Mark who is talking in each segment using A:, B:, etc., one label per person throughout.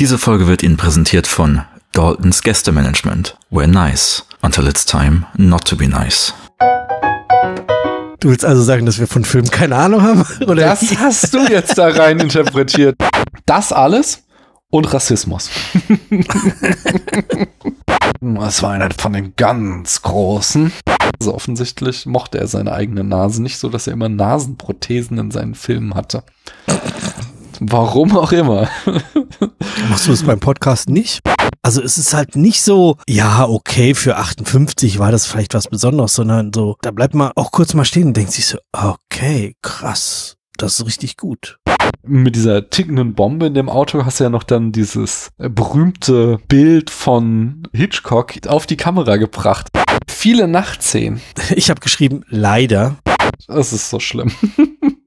A: Diese Folge wird Ihnen präsentiert von Daltons Gästemanagement. We're nice until it's time not to be nice.
B: Du willst also sagen, dass wir von Filmen keine Ahnung haben? Oder
C: Das hast du jetzt da rein interpretiert. Das alles und Rassismus. Es war einer von den ganz Großen. Also offensichtlich mochte er seine eigene Nase nicht so, dass er immer Nasenprothesen in seinen Filmen hatte. Warum auch immer.
B: Machst du es beim Podcast nicht? Also es ist halt nicht so, ja, okay, für 58 war das vielleicht was Besonderes, sondern so, da bleibt man auch kurz mal stehen und denkt sich so, okay, krass, das ist richtig gut.
C: Mit dieser tickenden Bombe in dem Auto hast du ja noch dann dieses berühmte Bild von Hitchcock auf die Kamera gebracht. Viele Nachtszenen.
B: Ich habe geschrieben, leider
C: Das ist so schlimm.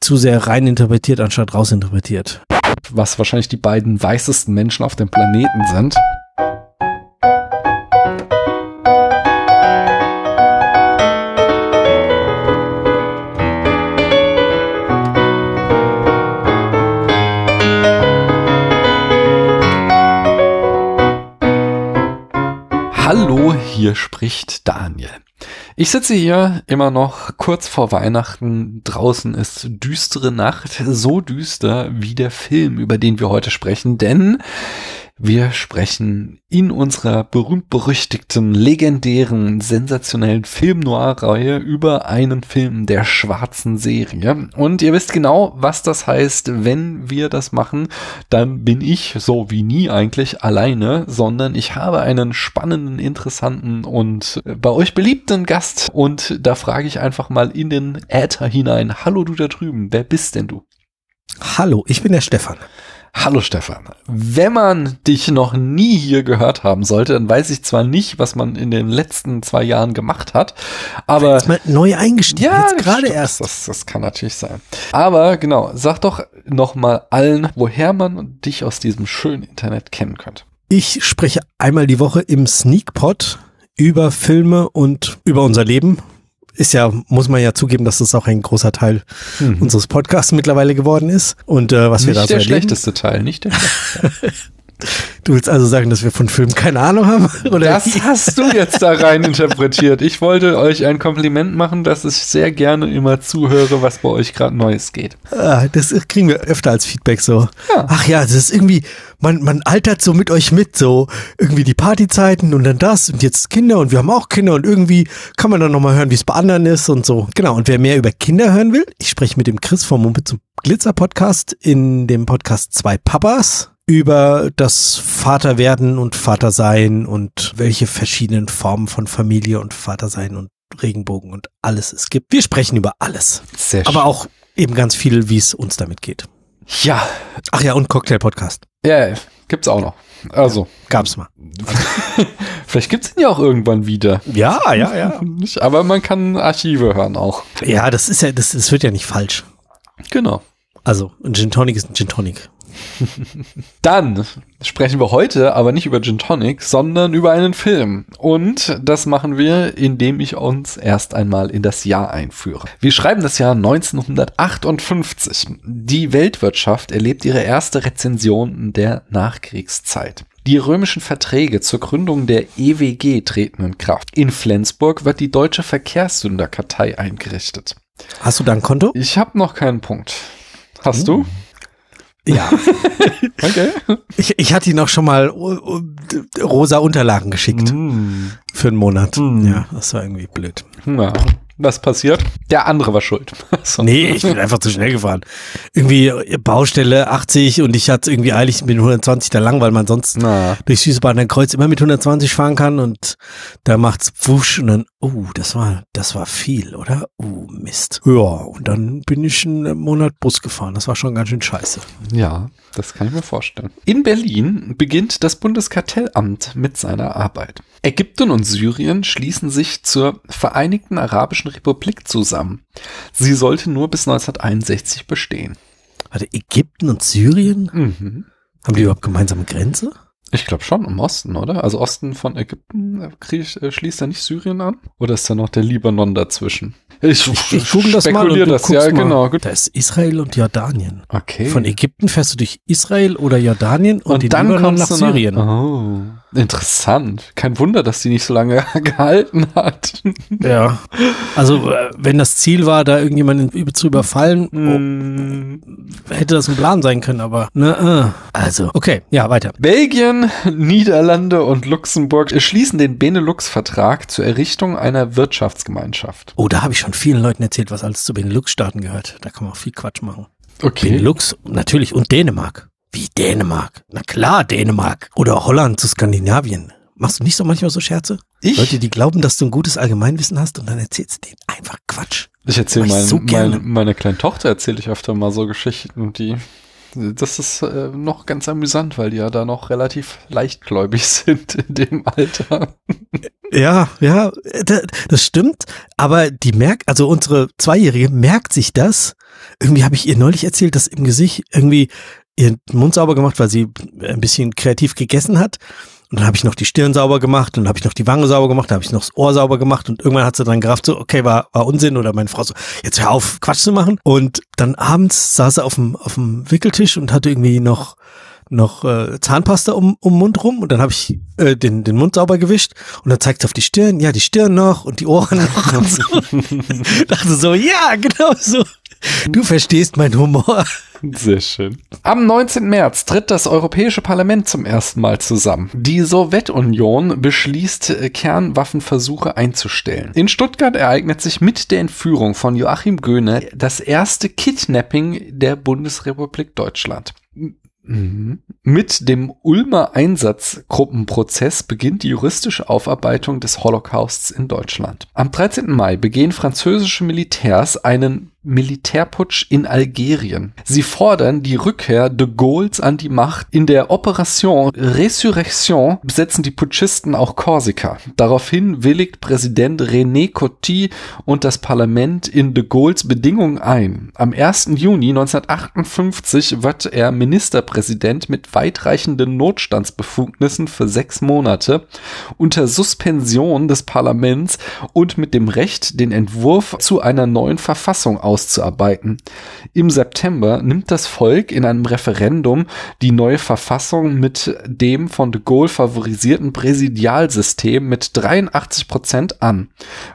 B: zu sehr rein interpretiert, anstatt rausinterpretiert.
C: Was wahrscheinlich die beiden weißesten Menschen auf dem Planeten sind. Hallo, hier spricht Daniel. Ich sitze hier immer noch kurz vor Weihnachten. Draußen ist düstere Nacht, so düster wie der Film, über den wir heute sprechen, denn wir sprechen in unserer berühmt-berüchtigten, legendären, sensationellen Film-Noir-Reihe über einen Film der schwarzen Serie. Und ihr wisst genau, was das heißt, wenn wir das machen, dann bin ich so wie nie eigentlich alleine, sondern ich habe einen spannenden, interessanten und bei euch beliebten Gast. Und da frage ich einfach mal in den Äther hinein. Hallo du da drüben, wer bist denn du?
B: Hallo, ich bin der Stefan.
C: Hallo Stefan. Wenn man dich noch nie hier gehört haben sollte, dann weiß ich zwar nicht, was man in den letzten zwei Jahren gemacht hat, aber
B: Jetzt mal neu eingestiegen,
C: ja,
B: jetzt gerade erst.
C: Das, das kann natürlich sein. Aber genau, sag doch noch mal allen, woher man dich aus diesem schönen Internet kennen könnte.
B: Ich spreche einmal die Woche im Sneakpot über Filme und über unser Leben. Ist ja, muss man ja zugeben, dass das auch ein großer Teil unseres Podcasts mittlerweile geworden ist. Und äh, was wir da
C: nicht
B: so
C: der
B: erleben.
C: schlechteste Teil, nicht der schlechteste.
B: Du willst also sagen, dass wir von Filmen keine Ahnung haben? Oder
C: Das hast du jetzt da rein interpretiert. Ich wollte euch ein Kompliment machen, dass ich sehr gerne immer zuhöre, was bei euch gerade Neues geht.
B: Ah, das kriegen wir öfter als Feedback so.
C: Ja.
B: Ach ja, das ist irgendwie, man, man altert so mit euch mit, so irgendwie die Partyzeiten und dann das und jetzt Kinder und wir haben auch Kinder und irgendwie kann man dann nochmal hören, wie es bei anderen ist und so. Genau, und wer mehr über Kinder hören will, ich spreche mit dem Chris vom Mumpe zum Glitzer Podcast in dem Podcast Zwei Papas über das Vaterwerden und Vatersein und welche verschiedenen Formen von Familie und Vatersein und Regenbogen und alles es gibt. Wir sprechen über alles.
C: Sehr
B: Aber auch eben ganz viel, wie es uns damit geht.
C: Ja,
B: Ach ja, und Cocktail-Podcast.
C: ja, gibt's auch noch. Also,
B: Gab's mal.
C: vielleicht gibt's ihn ja auch irgendwann wieder.
B: Ja, ja, ja.
C: Aber man kann Archive hören auch.
B: Ja, das ist ja, das, das wird ja nicht falsch.
C: Genau.
B: Also, ein Gin Tonic ist ein Gin Tonic.
C: Dann sprechen wir heute aber nicht über Gin Tonic, sondern über einen Film. Und das machen wir, indem ich uns erst einmal in das Jahr einführe. Wir schreiben das Jahr 1958. Die Weltwirtschaft erlebt ihre erste Rezension der Nachkriegszeit. Die römischen Verträge zur Gründung der EWG treten in Kraft. In Flensburg wird die Deutsche Verkehrssünderkartei eingerichtet.
B: Hast du da ein Konto?
C: Ich habe noch keinen Punkt. Hast du?
B: Ja.
C: Okay.
B: Ich, ich hatte ihn auch schon mal uh, uh, rosa Unterlagen geschickt
C: Mm.
B: für einen Monat.
C: Hm.
B: Ja, das war irgendwie blöd.
C: Na, was passiert? Der andere war schuld. So.
B: Nee, ich bin einfach zu schnell gefahren. Irgendwie äh, Baustelle 80 und ich hatte irgendwie eilig mit 120 da lang, weil man sonst
C: Na,
B: durch Süßbahn Kreuz immer mit 120 fahren kann und da macht's wusch und dann, oh, das war, das war viel, oder? Oh, Mist. Ja, und dann bin ich einen Monat Bus gefahren. Das war schon ganz schön scheiße.
C: ja, das kann ich mir vorstellen. In Berlin beginnt das Bundeskartellamt mit seiner Arbeit. Ägypten und Syrien schließen sich zur Vereinigten Arabischen Republik zusammen. Sie sollte nur bis 1961 bestehen.
B: Warte, Ägypten und Syrien?
C: Mhm.
B: Haben die überhaupt gemeinsame Grenze?
C: Ich glaube schon im Osten, oder? Also Osten von Ägypten äh, krieg, äh, schließt da nicht Syrien an? Oder ist da noch der Libanon dazwischen?
B: Ich, ich google das mal.
C: spekuliere das, ja,
B: mal.
C: genau. Gut.
B: Da ist Israel und Jordanien.
C: Okay.
B: Von Ägypten fährst du durch Israel oder Jordanien und,
C: und
B: den
C: dann
B: Libanon
C: kommst
B: nach
C: du
B: Syrien.
C: Oh, interessant. Kein Wunder, dass die nicht so lange gehalten hat.
B: Ja. Also, äh, wenn das Ziel war, da irgendjemanden zu überfallen, oh, hätte das ein Plan sein können, aber, ne, äh. Also, okay, ja, weiter.
C: Belgien, Niederlande und Luxemburg schließen den Benelux-Vertrag zur Errichtung einer Wirtschaftsgemeinschaft.
B: Oh, da habe ich schon vielen Leuten erzählt, was alles zu Benelux-Staaten gehört. Da kann man auch viel Quatsch machen.
C: Okay.
B: Benelux, natürlich, und Dänemark. Wie Dänemark? Na klar, Dänemark. Oder Holland zu Skandinavien. Machst du nicht so manchmal so Scherze?
C: Ich?
B: Leute, die glauben, dass du ein gutes Allgemeinwissen hast und dann erzählst du denen einfach Quatsch.
C: Ich erzähle
B: Mach ich
C: mein,
B: so
C: mein, meiner kleinen Tochter erzähle ich öfter mal so Geschichten, die das ist äh, noch ganz amüsant, weil die ja da noch relativ leichtgläubig sind in dem Alter.
B: Ja, ja, da- das stimmt. Aber die merkt, also unsere Zweijährige merkt sich das. Irgendwie habe ich ihr neulich erzählt, dass im Gesicht irgendwie ihren Mund sauber gemacht, weil sie ein bisschen kreativ gegessen hat. Und dann habe ich noch die Stirn sauber gemacht und dann habe ich noch die Wange sauber gemacht, dann habe ich noch das Ohr sauber gemacht und irgendwann hat sie dann gerafft, so, okay, war, war Unsinn oder meine Frau so, jetzt hör auf, Quatsch zu machen. Und dann abends saß sie auf dem, auf dem Wickeltisch und hatte irgendwie noch noch äh, Zahnpasta um, um Mund rum und dann habe ich äh, den, den Mund sauber gewischt und dann zeigt auf die Stirn, ja, die Stirn noch und die Ohren noch und so. Dachte so, ja, genau so. Du verstehst meinen Humor.
C: Sehr schön. Am 19. März tritt das Europäische Parlament zum ersten Mal zusammen. Die Sowjetunion beschließt, äh, Kernwaffenversuche einzustellen. In Stuttgart ereignet sich mit der Entführung von Joachim Göhne das erste Kidnapping der Bundesrepublik Deutschland. Mit dem Ulmer Einsatzgruppenprozess beginnt die juristische Aufarbeitung des Holocausts in Deutschland. Am 13. Mai begehen französische Militärs einen Militärputsch in Algerien. Sie fordern die Rückkehr de Gaulles an die Macht. In der Operation Resurrection besetzen die Putschisten auch Korsika. Daraufhin willigt Präsident René Coty und das Parlament in de Gaulles Bedingungen ein. Am 1. Juni 1958 wird er Ministerpräsident mit weitreichenden Notstandsbefugnissen für sechs Monate unter Suspension des Parlaments und mit dem Recht, den Entwurf zu einer neuen Verfassung auszuarbeiten. Im September nimmt das Volk in einem Referendum die neue Verfassung mit dem von de Gaulle favorisierten Präsidialsystem mit 83 Prozent an,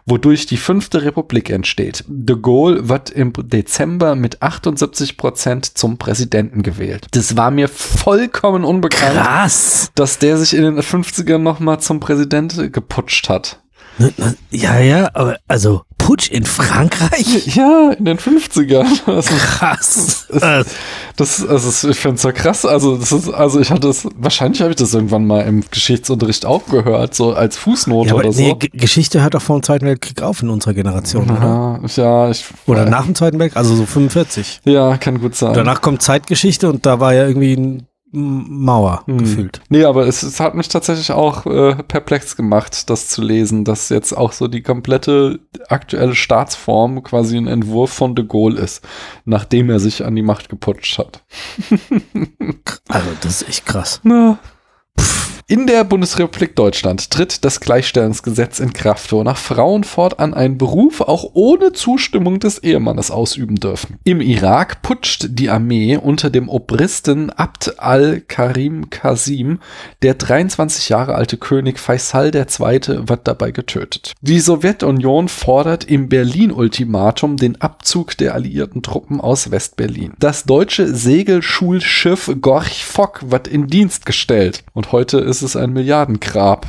C: wodurch die fünfte Republik entsteht. De Gaulle wird im Dezember mit 78 Prozent zum Präsidenten gewählt. Das war mir vollkommen unbekannt,
B: Krass.
C: dass der sich in den 50ern nochmal zum Präsident geputscht hat.
B: Ne, ne, Ja, ja, aber also Putsch in Frankreich?
C: Ja, in den 50ern. Also,
B: Krass. Äh,
C: das, also ich finde es so krass. Also, das ist, also ich hatte es, wahrscheinlich habe ich das irgendwann mal im Geschichtsunterricht auch gehört, so als Fußnote
B: ja, aber
C: oder
B: nee,
C: so.
B: Geschichte hört doch vor dem Zweiten Weltkrieg auf in unserer Generation, oder?
C: Ja, ich,
B: Oder nach dem Zweiten Weltkrieg, also so 45.
C: Ja, kann gut sein.
B: Danach kommt Zeitgeschichte und da war ja irgendwie ein Mauer
C: Hm.
B: gefühlt.
C: Nee, aber es, es hat mich tatsächlich auch äh, perplex gemacht, das zu lesen, dass jetzt auch so die komplette aktuelle Staatsform quasi ein Entwurf von de Gaulle ist, nachdem er sich an die Macht geputscht hat.
B: Also das ist echt krass.
C: Na. In der Bundesrepublik Deutschland tritt das Gleichstellungsgesetz in Kraft, wonach Frauen fortan einen Beruf auch ohne Zustimmung des Ehemannes ausüben dürfen. Im Irak putscht die Armee unter dem Obristen Abd al-Karim Qasim. Der 23 Jahre alte König Faisal II. wird dabei getötet. Die Sowjetunion fordert im Berlin-Ultimatum den Abzug der alliierten Truppen aus West-Berlin. Das deutsche Segelschulschiff Gorch Fock wird in Dienst gestellt. Und heute ist es ein Milliardengrab.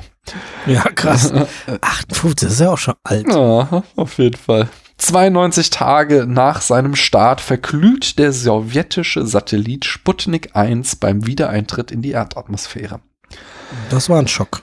B: Ja, krass. 58, das ist ja auch schon alt.
C: Ja, auf jeden Fall. 92 Tage nach seinem Start verglüht der sowjetische Satellit Sputnik 1 beim Wiedereintritt in die Erdatmosphäre.
B: Das war ein Schock.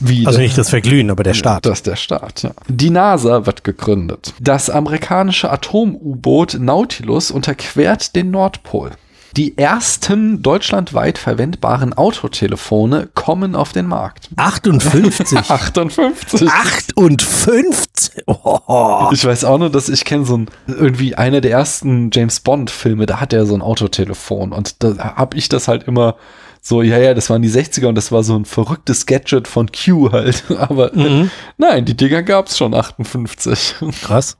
C: Wie
B: Also nicht das Verglühen, aber der Start.
C: Das ist der Start, ja. Die NASA wird gegründet. Das amerikanische Atom-U-Boot Nautilus unterquert den Nordpol. Die ersten deutschlandweit verwendbaren Autotelefone kommen auf den Markt.
B: 58.
C: 58.
B: 58. Oh.
C: Ich weiß auch nur, dass ich kenne so ein, irgendwie einer der ersten James Bond Filme, da hat er so ein Autotelefon und da habe ich das halt immer so, ja, ja, das waren die 60er und das war so ein verrücktes Gadget von Q halt. Aber
B: Mhm.
C: nein, die Dinger gab's schon 58.
B: Krass.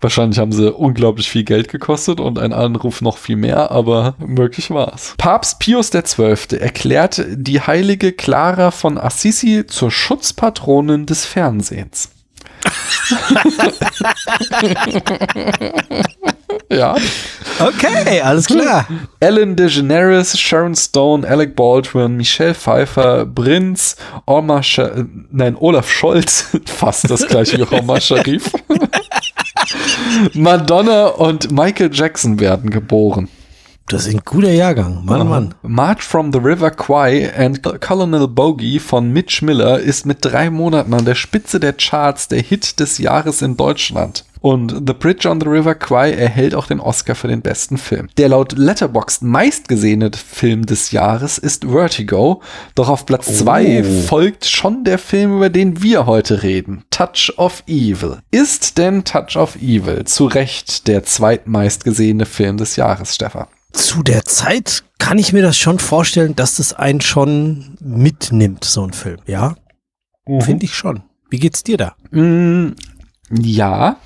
C: Wahrscheinlich haben sie unglaublich viel Geld gekostet und ein Anruf noch viel mehr, aber möglich war's. Papst Pius XII. erklärt die heilige Clara von Assisi zur Schutzpatronin des Fernsehens. ja.
B: Okay, alles klar.
C: Ellen DeGeneres, Sharon Stone, Alec Baldwin, Michelle Pfeiffer, Prinz, Omar Scha äh, nein, Olaf Scholz, fast das gleiche wie Omar Sharif. Madonna und Michael Jackson werden geboren.
B: Das ist ein guter Jahrgang. Mann, Mann.
C: March from the River Kwai and Colonel Bogey von Mitch Miller ist mit drei Monaten an der Spitze der Charts der Hit des Jahres in Deutschland. Und The Bridge on the River Kwai erhält auch den Oscar für den besten Film. Der laut Letterboxd meistgesehene Film des Jahres ist Vertigo. Doch auf Platz zwei folgt schon der Film, über den wir heute reden. Touch of Evil. Ist denn Touch of Evil zu Recht der zweitmeistgesehene Film des Jahres, Stefan?
B: Zu der Zeit kann ich mir das schon vorstellen, dass das einen schon mitnimmt, so ein Film. Ja, finde ich schon. Wie geht's dir da?
C: Mm, ja,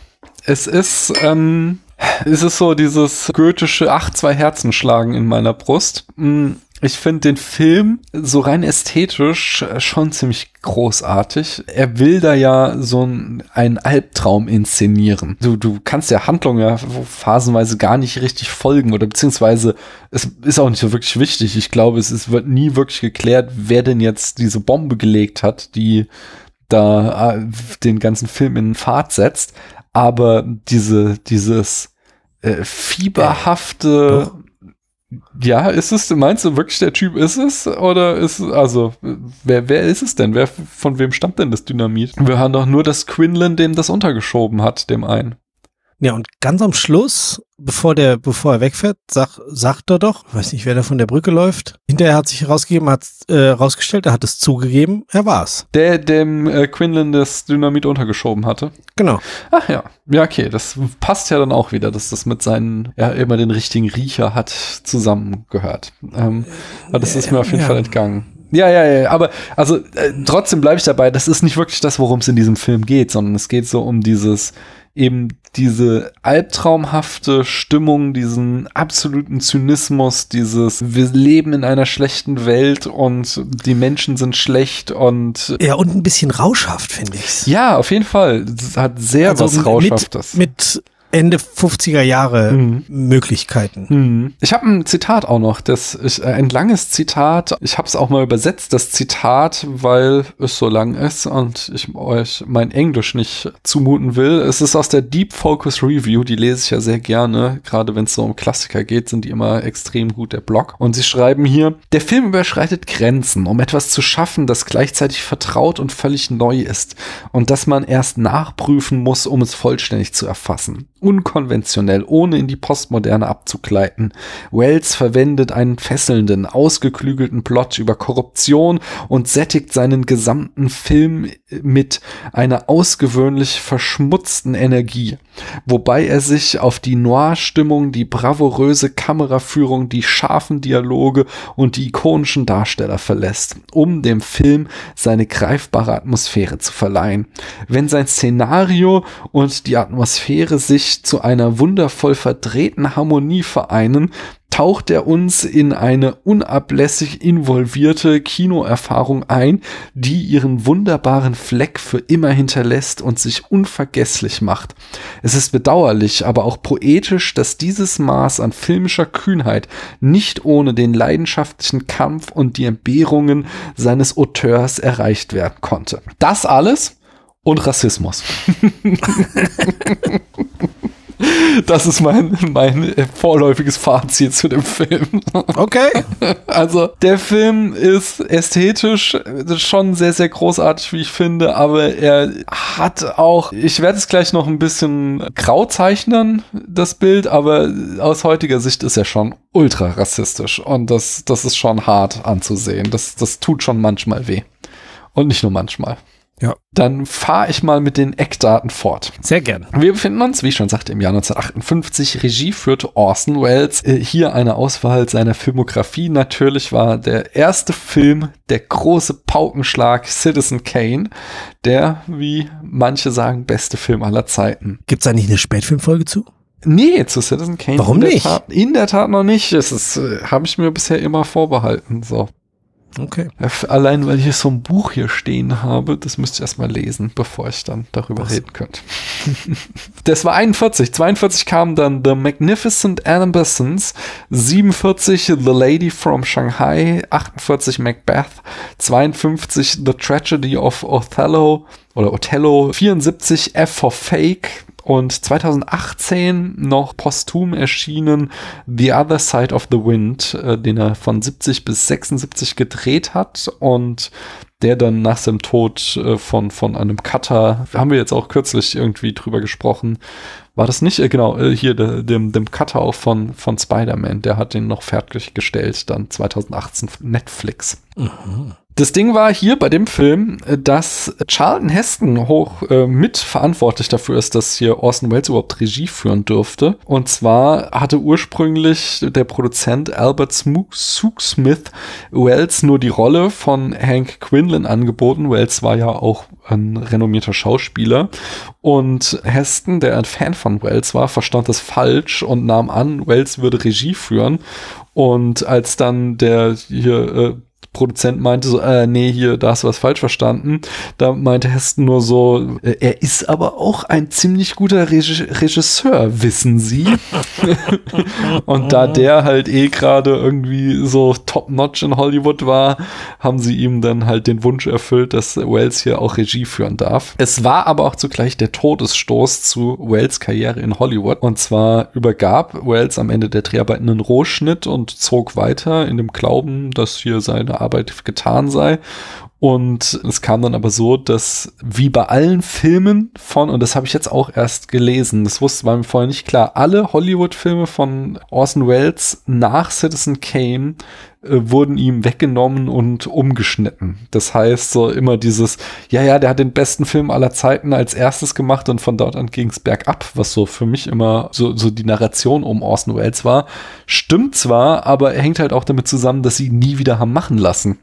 C: es ist, ähm, es ist so dieses goethische Ach, zwei Herzen schlagen in meiner Brust. Mm, Ich finde den Film so rein ästhetisch äh, schon ziemlich großartig. Er will da ja so ein, einen Albtraum inszenieren. Du, du kannst der Handlung ja phasenweise gar nicht richtig folgen oder beziehungsweise es ist auch nicht so wirklich wichtig. Ich glaube, es ist, wird nie wirklich geklärt, wer denn jetzt diese Bombe gelegt hat, die da äh, den ganzen Film in Fahrt setzt. Aber diese, dieses äh, fieberhafte, ja, ist es, meinst du wirklich der Typ ist es? Oder ist es, also, wer, wer ist es denn? Wer, von wem stammt denn das Dynamit? Wir hören doch nur, dass Quinlan dem das untergeschoben hat, dem einen.
B: Ja, und ganz am Schluss, bevor der, bevor er wegfährt, sag, sagt er doch, weiß nicht, wer da von der Brücke läuft. Hinterher hat sich herausgegeben, hat äh, rausgestellt, er hat es zugegeben, er war's.
C: Der, dem äh, Quinlan das Dynamit untergeschoben hatte.
B: Genau.
C: Ach ja, ja, okay, das passt ja dann auch wieder, dass das mit seinen, ja, immer den richtigen Riecher hat zusammengehört. Ähm, aber das ist mir auf jeden
B: Ja.
C: Fall entgangen. Ja, ja, ja, aber also äh, trotzdem bleibe ich dabei, das ist nicht wirklich das, worum es in diesem Film geht, sondern es geht so um dieses, eben diese albtraumhafte Stimmung, diesen absoluten Zynismus, dieses, wir leben in einer schlechten Welt und die Menschen sind schlecht und
B: Ja, und ein bisschen rauschhaft, finde ich's.
C: ja, auf jeden Fall. Es hat sehr
B: Also
C: was
B: mit-
C: Rauschhaftes.
B: Mit Ende 50er Jahre
C: Mhm.
B: Möglichkeiten.
C: Hm. Ich habe ein Zitat auch noch, das ich, äh, ein langes Zitat. Ich habe es auch mal übersetzt, das Zitat, weil es so lang ist und ich euch mein Englisch nicht zumuten will. Es ist aus der Deep Focus Review, die lese ich ja sehr gerne. Gerade wenn es so um Klassiker geht, sind die immer extrem gut, der Blog. Und sie schreiben hier, der Film überschreitet Grenzen, um etwas zu schaffen, das gleichzeitig vertraut und völlig neu ist und das man erst nachprüfen muss, um es vollständig zu erfassen. Unkonventionell, ohne in die Postmoderne abzugleiten. Wells verwendet einen fesselnden, ausgeklügelten Plot über Korruption und sättigt seinen gesamten Film mit einer außergewöhnlich verschmutzten Energie, wobei er sich auf die Noir-Stimmung, die bravouröse Kameraführung, die scharfen Dialoge und die ikonischen Darsteller verlässt, um dem Film seine greifbare Atmosphäre zu verleihen. Wenn sein Szenario und die Atmosphäre sich zu einer wundervoll verdrehten Harmonie vereinen, taucht er uns in eine unablässig involvierte Kinoerfahrung ein, die ihren wunderbaren Fleck für immer hinterlässt und sich unvergesslich macht. Es ist bedauerlich, aber auch poetisch, dass dieses Maß an filmischer Kühnheit nicht ohne den leidenschaftlichen Kampf und die Entbehrungen seines Auteurs erreicht werden konnte. Das alles und Rassismus. Das ist mein, mein vorläufiges Fazit zu dem Film.
B: Okay.
C: Also der Film ist ästhetisch schon sehr, sehr großartig, wie ich finde, aber er hat auch, ich werde es gleich noch ein bisschen grau zeichnen, das Bild, aber aus heutiger Sicht ist er schon ultra rassistisch und das, das ist schon hart anzusehen. Das, das tut schon manchmal weh. Und nicht nur manchmal.
B: Ja.
C: Dann fahre ich mal mit den Eckdaten fort.
B: Sehr gerne.
C: Wir befinden uns, wie ich schon sagte, im Jahr 1958. Regie führte Orson Welles. Äh, Hier eine Auswahl seiner Filmografie. Natürlich war der erste Film der große Paukenschlag Citizen Kane, der, wie manche sagen, beste Film aller Zeiten.
B: Gibt's da nicht eine Spätfilmfolge zu?
C: Nee, zu Citizen Kane.
B: Warum
C: in
B: nicht?
C: Tat, in der Tat noch nicht. Das ist, äh, habe ich mir bisher immer vorbehalten. So.
B: Okay.
C: Allein, weil ich hier so ein Buch hier stehen habe, das müsste ich erstmal lesen, bevor ich dann darüber
B: Was?
C: reden könnte. das war 41. 42 kam dann The Magnificent Ambersons, 47 The Lady from Shanghai, 48 Macbeth, 52 The Tragedy of Othello oder Othello, 74 F for Fake, und 2018 noch posthum erschienen The Other Side of the Wind, äh, den er von 70 bis 76 gedreht hat und der dann nach seinem Tod äh, von, von einem Cutter, haben wir jetzt auch kürzlich irgendwie drüber gesprochen, war das nicht, äh, genau, äh, hier der, dem, dem Cutter auch von, von Spider-Man, der hat den noch fertiggestellt, dann 2018 Netflix. Das Ding war hier bei dem Film, äh, dass Charlton Heston hoch äh, mitverantwortlich dafür ist, dass hier Orson Welles überhaupt Regie führen dürfte. Und zwar hatte ursprünglich der Produzent Albert Smook- Smith Wells nur die Rolle von Hank Quinlan angeboten. Wells war ja auch ein renommierter Schauspieler. Und Heston, der ein Fan von Wells war, verstand das falsch und nahm an, Wells würde Regie führen. Und als dann der hier äh, Produzent meinte so, äh, nee, hier, da hast du was falsch verstanden. Da meinte Heston nur so, äh, er ist aber auch ein ziemlich guter Regi Regisseur, wissen Sie. und da der halt eh gerade irgendwie so top-notch in Hollywood war, haben sie ihm dann halt den Wunsch erfüllt, dass Wells hier auch Regie führen darf. Es war aber auch zugleich der Todesstoß zu Wells Karriere in Hollywood. Und zwar übergab Wells am Ende der Dreharbeiten einen Rohschnitt und zog weiter in dem Glauben, dass hier seine Arbeit getan sei. Und es kam dann aber so, dass wie bei allen Filmen von, und das habe ich jetzt auch erst gelesen, das wusste mir vorher nicht klar, alle Hollywood-Filme von Orson Welles nach Citizen Kane äh, wurden ihm weggenommen und umgeschnitten. Das heißt, so immer dieses, ja, ja, der hat den besten Film aller Zeiten als erstes gemacht und von dort an ging es bergab, was so für mich immer so, so die Narration um Orson Welles war. Stimmt zwar, aber hängt halt auch damit zusammen, dass sie ihn nie wieder haben machen lassen.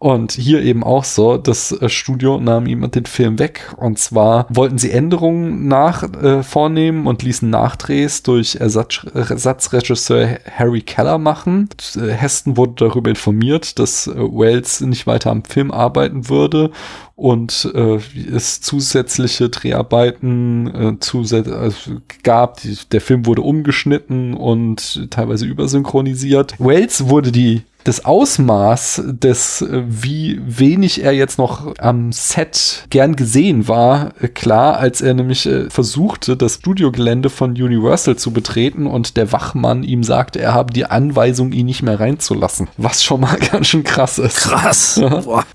C: Und hier eben auch so, das äh, Studio nahm ihm den Film weg. Und zwar wollten sie Änderungen nach äh, vornehmen und ließen Nachdrehs durch Ersatz, Ersatzregisseur Harry Keller machen. Äh, Heston wurde darüber informiert, dass äh, Wells nicht weiter am Film arbeiten würde und äh, es zusätzliche Dreharbeiten äh, zusätz also gab. Die, der Film wurde umgeschnitten und teilweise übersynchronisiert. Wells wurde die das Ausmaß des, äh, wie wenig er jetzt noch am Set gern gesehen war, äh, klar, als er nämlich äh, versuchte, das Studiogelände von Universal zu betreten und der Wachmann ihm sagte, er habe die Anweisung, ihn nicht mehr reinzulassen. Was schon mal ganz schön krass ist.
B: Krass.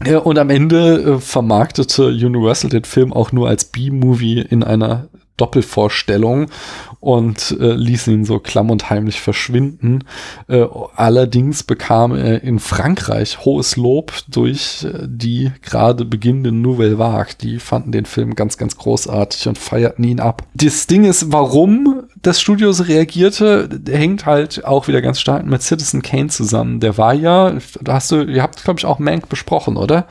C: Ja, und am Ende vermarktete Universal den Film auch nur als B-Movie in einer Doppelvorstellung und äh, ließ ihn so klamm und heimlich verschwinden. Äh, allerdings bekam er in Frankreich hohes Lob durch äh, die gerade beginnende Nouvelle Vague. Die fanden den Film ganz, ganz großartig und feierten ihn ab. Das Ding ist, warum das Studio so reagierte, hängt halt auch wieder ganz stark mit Citizen Kane zusammen. Der war ja, da hast du, ihr habt, glaube ich, auch Mank besprochen, oder?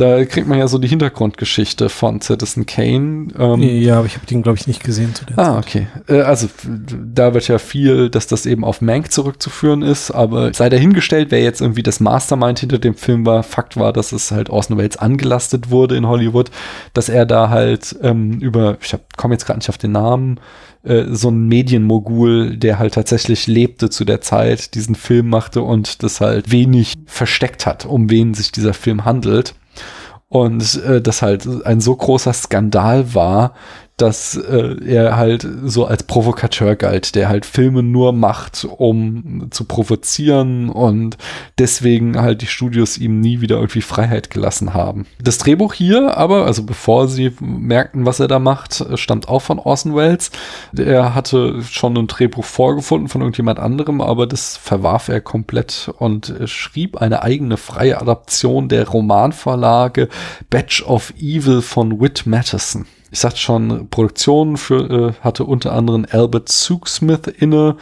C: Da kriegt man ja so die Hintergrundgeschichte von Citizen Kane. Ähm,
B: Ja, aber ich habe den, glaube ich, nicht gesehen zu der
C: Ah, okay. Äh, Also da wird ja viel, dass das eben auf Mank zurückzuführen ist, aber sei dahingestellt, wer jetzt irgendwie das Mastermind hinter dem Film war. Fakt war, dass es halt Orson Welles angelastet wurde in Hollywood, dass er da halt ähm, über, ich komme jetzt gerade nicht auf den Namen, äh, so ein Medienmogul, der halt tatsächlich lebte zu der Zeit, diesen Film machte und das halt wenig versteckt hat, um wen sich dieser Film handelt. Und äh, das halt ein so großer Skandal war, dass äh, er halt so als Provokateur galt, der halt Filme nur macht, um zu provozieren und deswegen halt die Studios ihm nie wieder irgendwie Freiheit gelassen haben. Das Drehbuch hier aber, also bevor sie merkten, was er da macht, stammt auch von Orson Welles. Er hatte schon ein Drehbuch vorgefunden von irgendjemand anderem, aber das verwarf er komplett und schrieb eine eigene freie Adaption der Romanvorlage Batch of Evil von Whit Matheson ich sagte schon, Produktion für, äh, hatte unter anderem Albert Zooksmith inne.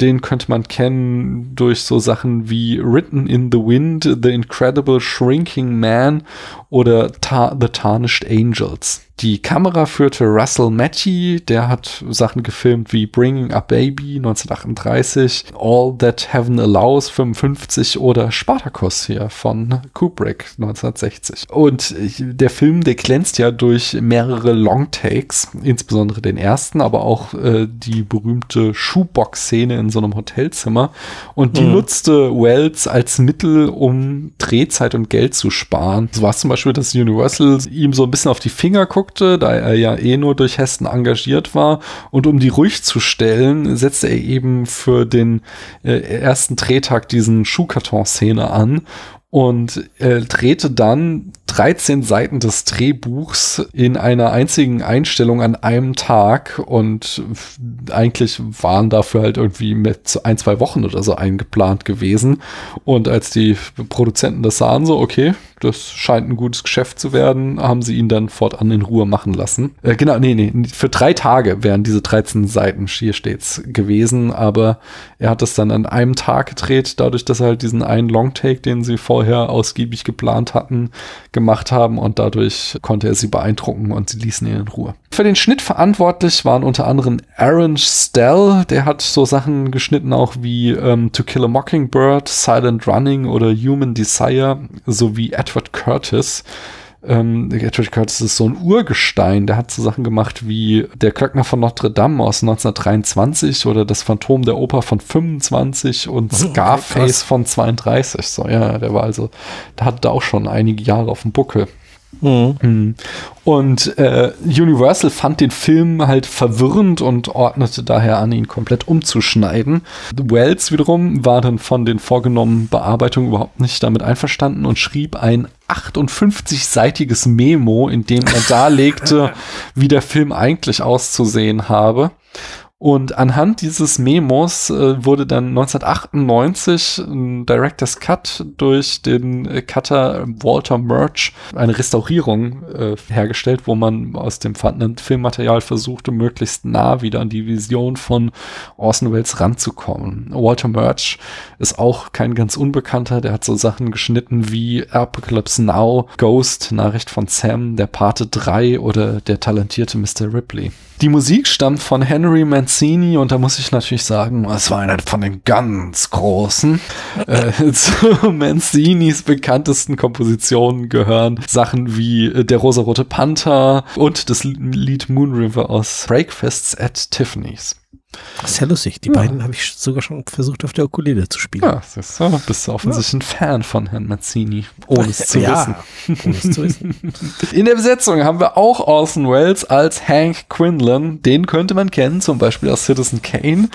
C: Den könnte man kennen durch so Sachen wie Written in the Wind, The Incredible Shrinking Man oder Ta The Tarnished Angels. Die Kamera führte Russell Matty, der hat Sachen gefilmt wie Bringing Up Baby 1938, All That Heaven Allows 55 oder Spartacus hier von Kubrick 1960. Und der Film, der glänzt ja durch mehrere Longtakes, insbesondere den ersten, aber auch äh, die berühmte Schuhbox-Szene in so einem Hotelzimmer. Und die mhm. nutzte Wells als Mittel, um Drehzeit und Geld zu sparen. So war es zum Beispiel, dass Universal ihm so ein bisschen auf die Finger guckt guckte, da er ja eh nur durch Hessen engagiert war. Und um die ruhig zu stellen, setzte er eben für den äh, ersten Drehtag diesen Schuhkarton-Szene an und äh, drehte dann 13 Seiten des Drehbuchs in einer einzigen Einstellung an einem Tag und eigentlich waren dafür halt irgendwie mit ein, zwei Wochen oder so eingeplant gewesen. Und als die Produzenten das sahen, so, okay, das scheint ein gutes Geschäft zu werden, haben sie ihn dann fortan in Ruhe machen lassen. Äh, genau, nee, nee, für drei Tage wären diese 13 Seiten hier stets gewesen, aber er hat das dann an einem Tag gedreht, dadurch, dass er halt diesen einen Longtake, den sie vorher ausgiebig geplant hatten, gemacht haben und dadurch konnte er sie beeindrucken und sie ließen ihn in Ruhe. Für den Schnitt verantwortlich waren unter anderem Aaron Stell, der hat so Sachen geschnitten auch wie ähm, To Kill a Mockingbird, Silent Running oder Human Desire sowie Edward Curtis. Ähm, Edward Curtis ist so ein Urgestein, der hat so Sachen gemacht wie Der Klöckner von Notre Dame aus 1923 oder Das Phantom der Oper von 25 und Scarface okay, von 32. So, ja, der war also, der hatte da auch schon einige Jahre auf dem Buckel. Mhm. Und äh, Universal fand den Film halt verwirrend und ordnete daher an, ihn komplett umzuschneiden. Wells wiederum war dann von den vorgenommenen Bearbeitungen überhaupt nicht damit einverstanden und schrieb ein 58-seitiges Memo, in dem er darlegte, wie der Film eigentlich auszusehen habe. Und anhand dieses Memos äh, wurde dann 1998 ein Director's Cut durch den äh, Cutter Walter Murch eine Restaurierung äh, hergestellt, wo man aus dem vorhandenen Filmmaterial versuchte, möglichst nah wieder an die Vision von Orson Welles ranzukommen. Walter Murch ist auch kein ganz Unbekannter, der hat so Sachen geschnitten wie Apocalypse Now, Ghost, Nachricht von Sam, Der Pate 3 oder Der talentierte Mr. Ripley. Die Musik stammt von Henry Mancini und da muss ich natürlich sagen, es war einer von den ganz großen. äh, zu Mancinis bekanntesten Kompositionen gehören Sachen wie äh, Der rosarote Panther und das Lied Moon River aus Breakfasts at Tiffany's.
B: Das ist ja lustig. Die ja. beiden habe ich sogar schon versucht, auf der Ukulele zu spielen. Ja,
C: ist so. Bist du offensichtlich ja. ein Fan von Herrn Mazzini, ohne es zu ja, wissen. Ohne es zu wissen. In der Besetzung haben wir auch Orson Welles als Hank Quinlan. Den könnte man kennen, zum Beispiel aus Citizen Kane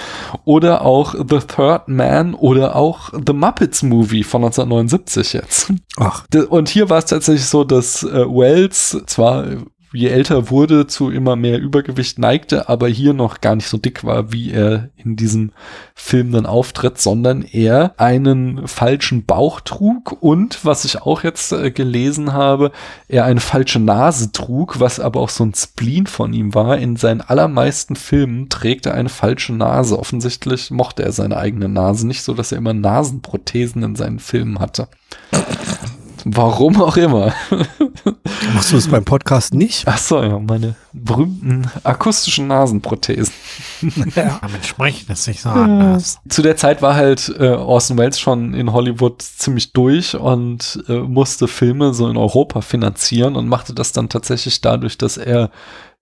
C: oder auch The Third Man oder auch The Muppets Movie von 1979 jetzt. Ach. Und hier war es tatsächlich so, dass äh, Wells zwar je älter wurde, zu immer mehr Übergewicht neigte, aber hier noch gar nicht so dick war, wie er in diesem Film dann auftritt, sondern er einen falschen Bauch trug und, was ich auch jetzt äh, gelesen habe, er eine falsche Nase trug, was aber auch so ein Spleen von ihm war. In seinen allermeisten Filmen trägt er eine falsche Nase. Offensichtlich mochte er seine eigene Nase nicht so, dass er immer Nasenprothesen in seinen Filmen hatte. Warum auch immer.
B: Machst du das beim Podcast nicht?
C: Ach so, ja, meine berühmten akustischen Nasenprothesen.
B: Ja, damit spreche das nicht so anders.
C: Zu der Zeit war halt äh, Orson Welles schon in Hollywood ziemlich durch und äh, musste Filme so in Europa finanzieren und machte das dann tatsächlich dadurch, dass er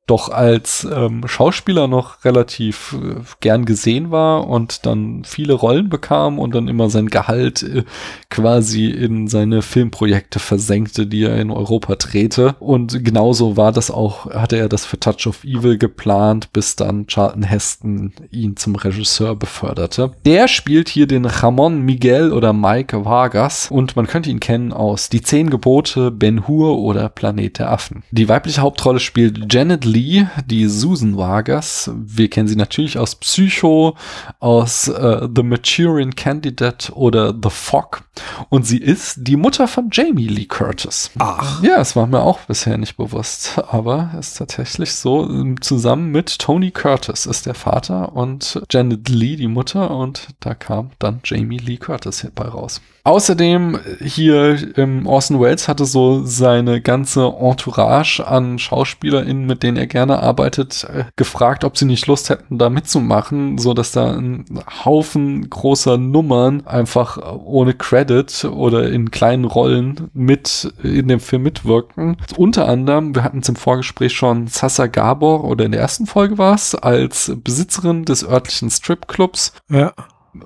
C: doch als ähm, Schauspieler noch relativ äh, gern gesehen war und dann viele Rollen bekam und dann immer sein Gehalt äh, quasi in seine Filmprojekte versenkte, die er in Europa drehte. Und genauso war das auch, hatte er das für Touch of Evil geplant, bis dann Charlton Heston ihn zum Regisseur beförderte. Der spielt hier den Ramon Miguel oder Mike Vargas und man könnte ihn kennen aus Die Zehn Gebote, Ben Hur oder Planet der Affen. Die weibliche Hauptrolle spielt Janet Lee Lee, die Susan Vargas. Wir kennen sie natürlich aus Psycho, aus äh, The Maturing Candidate oder The Fog. Und sie ist die Mutter von Jamie Lee Curtis.
B: Ach.
C: Ja, es war mir auch bisher nicht bewusst, aber ist tatsächlich so. Zusammen mit Tony Curtis ist der Vater und Janet Lee die Mutter und da kam dann Jamie Lee Curtis hierbei raus. Außerdem hier ähm, Orson Welles hatte so seine ganze Entourage an SchauspielerInnen, mit denen er gerne arbeitet, äh, gefragt, ob sie nicht Lust hätten, da mitzumachen, so dass da ein Haufen großer Nummern einfach ohne Credit oder in kleinen Rollen mit in dem Film mitwirken. Unter anderem, wir hatten es im Vorgespräch schon, Sasa Gabor oder in der ersten Folge war es, als Besitzerin des örtlichen Stripclubs.
B: Ja.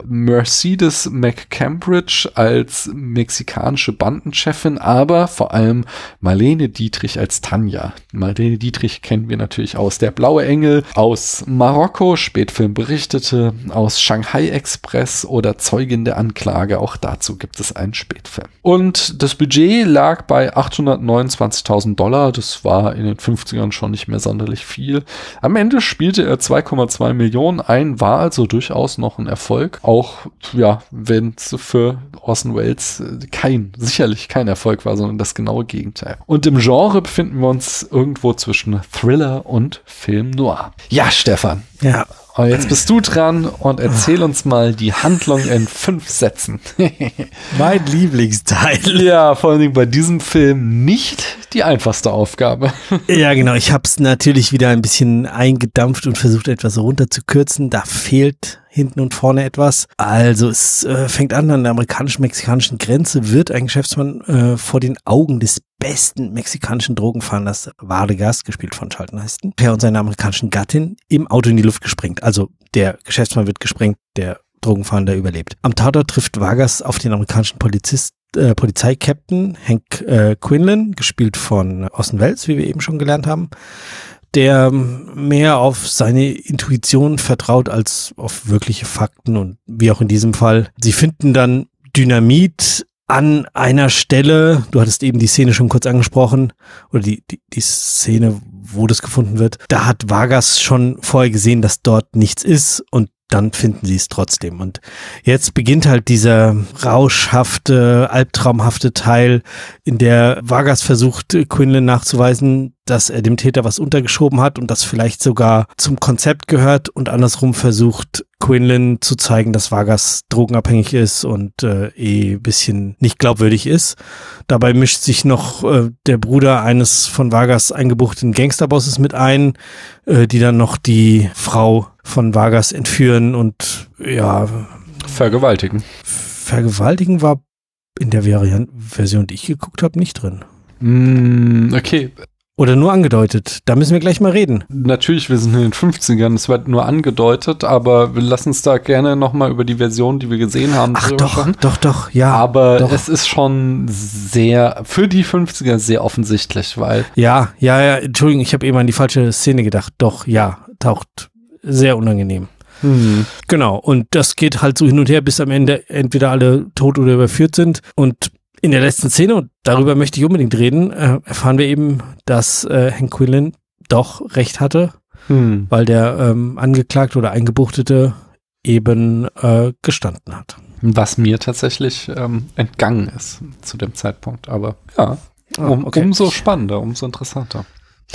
C: Mercedes McCambridge als mexikanische Bandenchefin, aber vor allem Marlene Dietrich als Tanja. Marlene Dietrich kennen wir natürlich aus Der Blaue Engel, aus Marokko, Spätfilm berichtete, aus Shanghai Express oder Zeugin der Anklage. Auch dazu gibt es einen Spätfilm. Und das Budget lag bei 829.000 Dollar. Das war in den 50ern schon nicht mehr sonderlich viel. Am Ende spielte er 2,2 Millionen ein, war also durchaus noch ein Erfolg. Auch, ja, wenn es für Orson Welles kein, sicherlich kein Erfolg war, sondern das genaue Gegenteil. Und im Genre befinden wir uns irgendwo zwischen Thriller und Film Noir. Ja, Stefan.
B: Ja.
C: Und jetzt bist du dran und erzähl uns mal die Handlung in fünf Sätzen.
B: Mein Lieblingsteil.
C: ja, vor allen Dingen bei diesem Film nicht die einfachste Aufgabe.
B: Ja, genau. Ich habe es natürlich wieder ein bisschen eingedampft und versucht, etwas runterzukürzen. Da fehlt hinten und vorne etwas. Also es äh, fängt an, an der amerikanisch-mexikanischen Grenze wird ein Geschäftsmann äh, vor den Augen des besten mexikanischen Drogenfahnders Vargas, gespielt von Charlton Heston, der und seine amerikanischen Gattin im Auto in die Luft gesprengt. Also der Geschäftsmann wird gesprengt, der Drogenfahnder überlebt. Am Tatort trifft Vargas auf den amerikanischen Polizist äh, Polizeikapitän Hank äh, Quinlan, gespielt von Orson Welles, wie wir eben schon gelernt haben, der mehr auf seine Intuition vertraut als auf wirkliche Fakten und wie auch in diesem Fall. Sie finden dann Dynamit an einer Stelle, du hattest eben die Szene schon kurz angesprochen, oder die, die, die Szene, wo das gefunden wird, da hat Vargas schon vorher gesehen, dass dort nichts ist und dann finden sie es trotzdem. Und jetzt beginnt halt dieser rauschhafte, albtraumhafte Teil, in der Vargas versucht, Quinlan nachzuweisen, dass er dem Täter was untergeschoben hat und das vielleicht sogar zum Konzept gehört und andersrum versucht, Quinlan zu zeigen, dass Vargas drogenabhängig ist und äh, eh bisschen nicht glaubwürdig ist. Dabei mischt sich noch äh, der Bruder eines von Vargas eingebuchten Gangsterbosses mit ein, äh, die dann noch die Frau von Vargas entführen und ja.
C: Vergewaltigen.
B: Vergewaltigen war in der Variant Version, die ich geguckt habe, nicht drin.
C: Mm, okay,
B: oder nur angedeutet. Da müssen wir gleich mal reden.
C: Natürlich, wir sind in den 50ern, es wird nur angedeutet, aber wir lassen uns da gerne nochmal über die Version, die wir gesehen haben.
B: Ach doch, sprechen. doch, doch, ja.
C: Aber
B: doch.
C: es ist schon sehr, für die 50er sehr offensichtlich, weil.
B: Ja, ja, ja, Entschuldigung, ich habe eben an die falsche Szene gedacht. Doch, ja, taucht sehr unangenehm.
C: Hm.
B: Genau, und das geht halt so hin und her, bis am Ende entweder alle tot oder überführt sind. Und in der letzten Szene, und darüber möchte ich unbedingt reden, äh, erfahren wir eben, dass äh, Hank Quinlan doch recht hatte,
C: hm.
B: weil der ähm, Angeklagte oder Eingebuchtete eben äh, gestanden hat.
C: Was mir tatsächlich ähm, entgangen ist zu dem Zeitpunkt. Aber ja, um, okay. umso spannender, umso interessanter.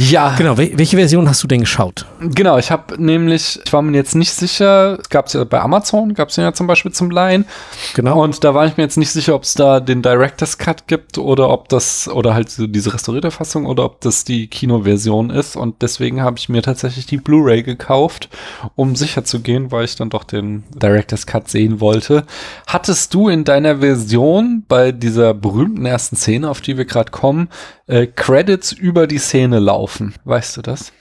B: Ja. Genau, welche Version hast du denn geschaut?
C: Genau, ich habe nämlich, ich war mir jetzt nicht sicher, gab es ja bei Amazon, gab es ja zum Beispiel zum Leihen.
B: Genau.
C: Und da war ich mir jetzt nicht sicher, ob es da den Director's Cut gibt oder ob das, oder halt diese restaurierte Fassung oder ob das die Kinoversion ist. Und deswegen habe ich mir tatsächlich die Blu-ray gekauft, um sicher zu gehen, weil ich dann doch den Director's Cut sehen wollte. Hattest du in deiner Version bei dieser berühmten ersten Szene, auf die wir gerade kommen, äh, Credits über die Szene laufen? Weißt du das?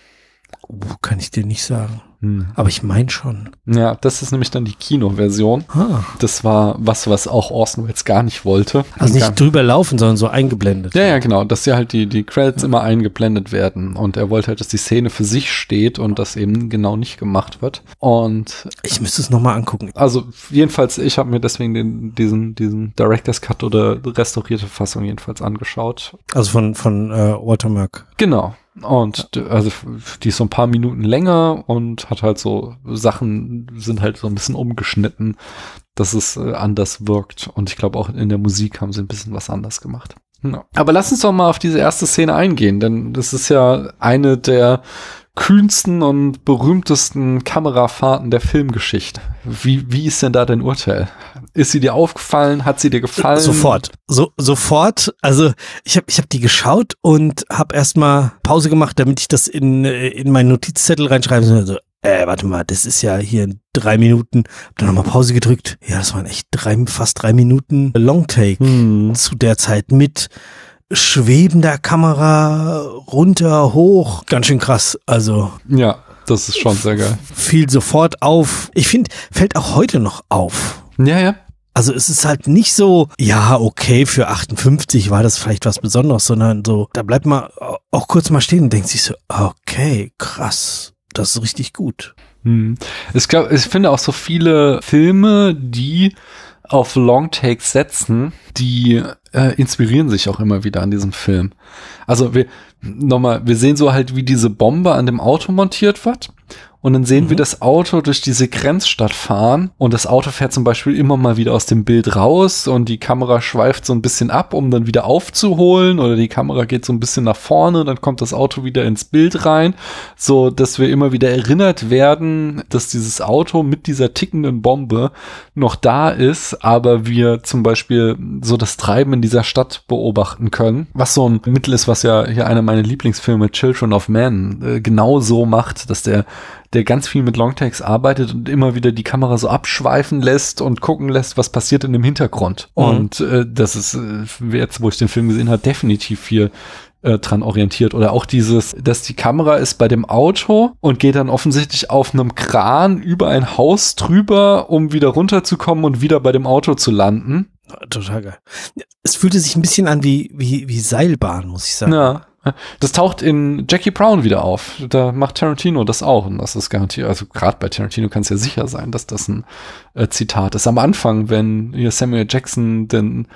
B: Uh, kann ich dir nicht sagen.
C: Hm.
B: Aber ich meine schon.
C: Ja, das ist nämlich dann die Kinoversion.
B: Ah.
C: Das war was, was auch Orson Welles gar nicht wollte.
B: Also
C: Gar-
B: nicht drüber laufen, sondern so eingeblendet.
C: Ja, ja, genau, dass ja halt die, die Credits immer eingeblendet werden. Und er wollte halt, dass die Szene für sich steht und das eben genau nicht gemacht wird. Und
B: Ich müsste es nochmal angucken.
C: also jedenfalls, ich habe mir deswegen den, diesen, diesen Director's Cut oder restaurierte Fassung jedenfalls angeschaut.
B: Also von, von äh, Walter Merck.
C: Genau. Und d- also die ist so ein paar Minuten länger und hat halt so Sachen, sind halt so ein bisschen umgeschnitten, dass es äh, anders wirkt. Und ich glaube auch in der Musik haben sie ein bisschen was anders gemacht. Ja. Aber lass uns doch mal auf diese erste Szene eingehen, denn das ist ja eine der kühnsten und berühmtesten Kamerafahrten der Filmgeschichte. Wie, wie ist denn da dein Urteil? Ist sie dir aufgefallen? Hat sie dir gefallen?
B: Sofort. So, sofort. Also ich habe ich hab die geschaut und habe erstmal Pause gemacht, damit ich das in, in meinen Notizzettel reinschreiben soll. Also, äh, warte mal, das ist ja hier in drei Minuten. Hab dann nochmal Pause gedrückt. Ja, das waren echt drei, fast drei Minuten Longtake
C: Hm.
B: zu der Zeit mit schwebender Kamera runter, hoch. Ganz schön krass. Also
C: Ja, das ist schon sehr geil.
B: fiel sofort auf. Ich finde, fällt auch heute noch auf.
C: Ja, ja.
B: Also es ist halt nicht so, ja, okay, für 58 war das vielleicht was Besonderes, sondern so, da bleibt man auch kurz mal stehen und denkt sich so, okay, krass, das ist richtig gut.
C: Hm. Ich glaube, ich finde auch so viele Filme, die auf Longtakes setzen, die äh, inspirieren sich auch immer wieder an diesem Film. Also wir nochmal, wir sehen so halt, wie diese Bombe an dem Auto montiert wird. Und dann sehen wir das Auto durch diese Grenzstadt fahren. Und das Auto fährt zum Beispiel immer mal wieder aus dem Bild raus. Und die Kamera schweift so ein bisschen ab, um dann wieder aufzuholen. Oder die Kamera geht so ein bisschen nach vorne, dann kommt das Auto wieder ins Bild rein, so dass wir immer wieder erinnert werden, dass dieses Auto mit dieser tickenden Bombe noch da ist, aber wir zum Beispiel so das Treiben in dieser Stadt beobachten können, was so ein Mittel ist, was ja hier einer meiner Lieblingsfilme Children of Men äh, genau so macht, dass der der ganz viel mit Longtakes arbeitet und immer wieder die Kamera so abschweifen lässt und gucken lässt, was passiert in dem Hintergrund.
B: Mhm.
C: Und äh, das ist äh, jetzt, wo ich den Film gesehen habe, definitiv hier äh, dran orientiert. Oder auch dieses, dass die Kamera ist bei dem Auto und geht dann offensichtlich auf einem Kran über ein Haus drüber, um wieder runterzukommen und wieder bei dem Auto zu landen.
B: Total geil. Es fühlte sich ein bisschen an wie, wie, wie Seilbahn, muss ich sagen.
C: Ja. Das taucht in Jackie Brown wieder auf. Da macht Tarantino das auch. Und das ist garantiert, also gerade bei Tarantino kann es ja sicher sein, dass das ein äh, Zitat ist. Am Anfang, wenn hier Samuel Jackson den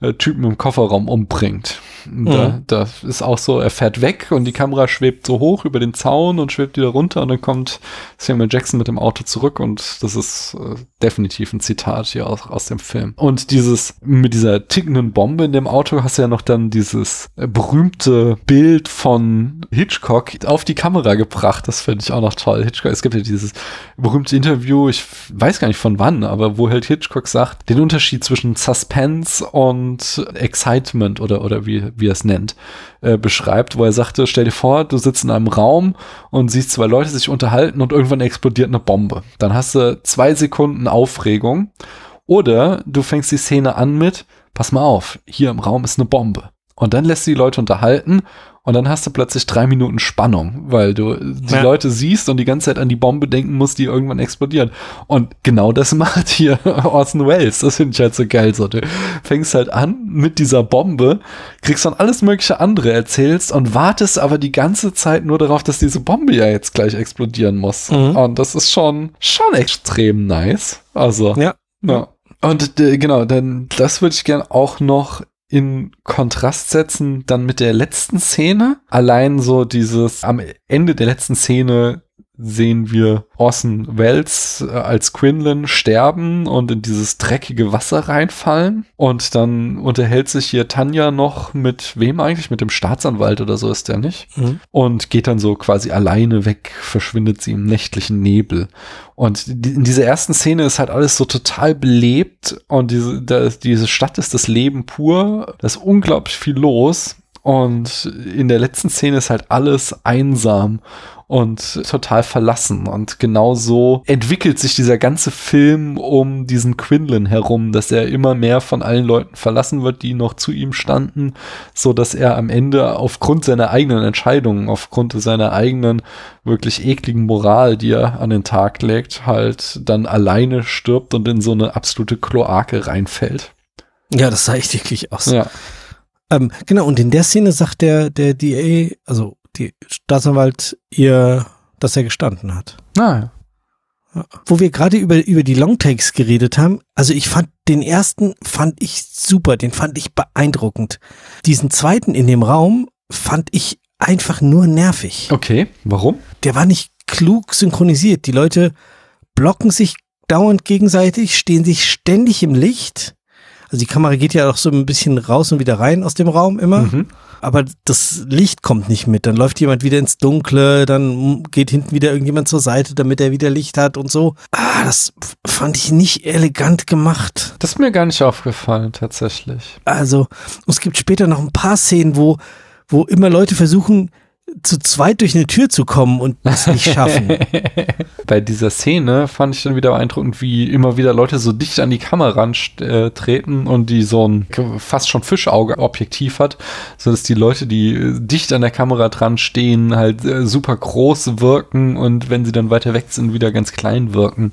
C: äh, Typen im Kofferraum umbringt. Da,
B: Mhm.
C: da ist auch so, er fährt weg und die Kamera schwebt so hoch über den Zaun und schwebt wieder runter und dann kommt Samuel Jackson mit dem Auto zurück und das ist äh, definitiv ein Zitat hier aus, aus dem Film. Und dieses, mit dieser tickenden Bombe in dem Auto hast du ja noch dann dieses äh, berühmte Bild von Hitchcock auf die Kamera gebracht. Das finde ich auch noch toll. Hitchcock, es gibt ja dieses berühmte Interview, ich weiß gar nicht von wann, aber wo halt Hitchcock sagt, den Unterschied zwischen Suspense und Excitement oder, oder wie, wie er es nennt, äh, beschreibt, wo er sagte, stell dir vor, du sitzt in einem Raum und siehst zwei Leute sich unterhalten und irgendwann explodiert eine Bombe. Dann hast du zwei Sekunden Aufregung oder du fängst die Szene an mit, pass mal auf, hier im Raum ist eine Bombe. Und dann lässt du die Leute unterhalten und dann hast du plötzlich drei Minuten Spannung, weil du die
B: Ja.
C: Leute siehst und die ganze Zeit an die Bombe denken musst, die irgendwann explodiert. Und genau das macht hier Orson Welles. Das finde ich halt so geil. So, du fängst halt an mit dieser Bombe, kriegst dann alles mögliche andere erzählst und wartest aber die ganze Zeit nur darauf, dass diese Bombe ja jetzt gleich explodieren muss.
B: Mhm.
C: Und das ist schon, schon extrem nice. Also,
B: Ja.
C: ja. Und äh, genau, dann das würde ich gern auch noch in Kontrast setzen, dann mit der letzten Szene. Allein so dieses, am Ende der letzten Szene sehen wir Orson Welles äh, als Quinlan sterben und in dieses dreckige Wasser reinfallen. Und dann unterhält sich hier Tanja noch mit wem eigentlich? Mit dem Staatsanwalt oder so ist der nicht?
B: Mhm.
C: und geht dann so quasi alleine weg, verschwindet sie im nächtlichen Nebel. Und in dieser ersten Szene ist halt alles so total belebt und diese, da, diese Stadt ist das Leben pur, da ist unglaublich viel los. Und in der letzten Szene ist halt alles einsam und total verlassen. Und genau so entwickelt sich dieser ganze Film um diesen Quinlan herum, dass er immer mehr von allen Leuten verlassen wird, die noch zu ihm standen, so dass er am Ende aufgrund seiner eigenen Entscheidungen, aufgrund seiner eigenen wirklich ekligen Moral, die er an den Tag legt, halt dann alleine stirbt und in so eine absolute Kloake reinfällt.
B: Ja, das sah echt eklig aus.
C: Ja.
B: Ähm, genau, und in der Szene sagt der, der DA, also die Staatsanwalt, ihr, dass er gestanden hat.
C: Ah, ja.
B: Wo wir gerade über, über die Longtakes geredet haben, also ich fand den ersten fand ich super, den fand ich beeindruckend. Diesen zweiten in dem Raum fand ich einfach nur nervig.
C: Okay, warum?
B: Der war nicht klug synchronisiert. Die Leute blocken sich dauernd gegenseitig, stehen sich ständig im Licht. Also die Kamera geht ja auch so ein bisschen raus und wieder rein aus dem Raum immer.
C: Mhm.
B: Aber das Licht kommt nicht mit. Dann läuft jemand wieder ins Dunkle, dann geht hinten wieder irgendjemand zur Seite, damit er wieder Licht hat und so. Ah, das fand ich nicht elegant gemacht.
C: Das ist mir gar nicht aufgefallen, tatsächlich.
B: Also, es gibt später noch ein paar Szenen, wo, wo immer Leute versuchen, zu zweit durch eine Tür zu kommen und es nicht schaffen.
C: Bei dieser Szene fand ich dann wieder beeindruckend, wie immer wieder Leute so dicht an die Kamera äh, treten und die so ein fast schon Fischauge-Objektiv hat, so dass die Leute, die äh, dicht an der Kamera dran stehen, halt äh, super groß wirken und wenn sie dann weiter weg sind, wieder ganz klein wirken.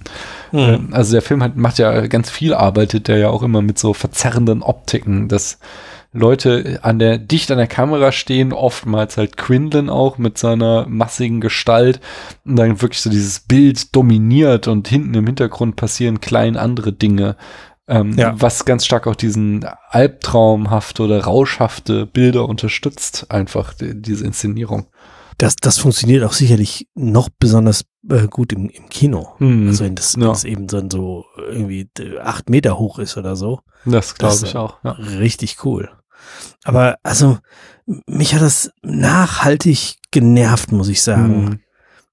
B: Mhm.
C: Also der Film hat, macht ja ganz viel, arbeitet der ja auch immer mit so verzerrenden Optiken, das Leute an der, dicht an der Kamera stehen, oftmals halt Quinlan auch mit seiner massigen Gestalt und dann wirklich so dieses Bild dominiert und hinten im Hintergrund passieren klein andere Dinge. Ähm,
B: Ja.
C: Was ganz stark auch diesen albtraumhafte oder rauschhafte Bilder unterstützt, einfach die, diese Inszenierung.
B: Das, das funktioniert auch sicherlich noch besonders äh, gut im, im Kino.
C: Hm.
B: Also wenn das,
C: Ja.
B: das eben dann so irgendwie äh, acht Meter hoch ist oder so.
C: Das glaube ich auch. Ja.
B: Richtig cool. Aber also, mich hat das nachhaltig genervt, muss ich sagen.
C: Hm.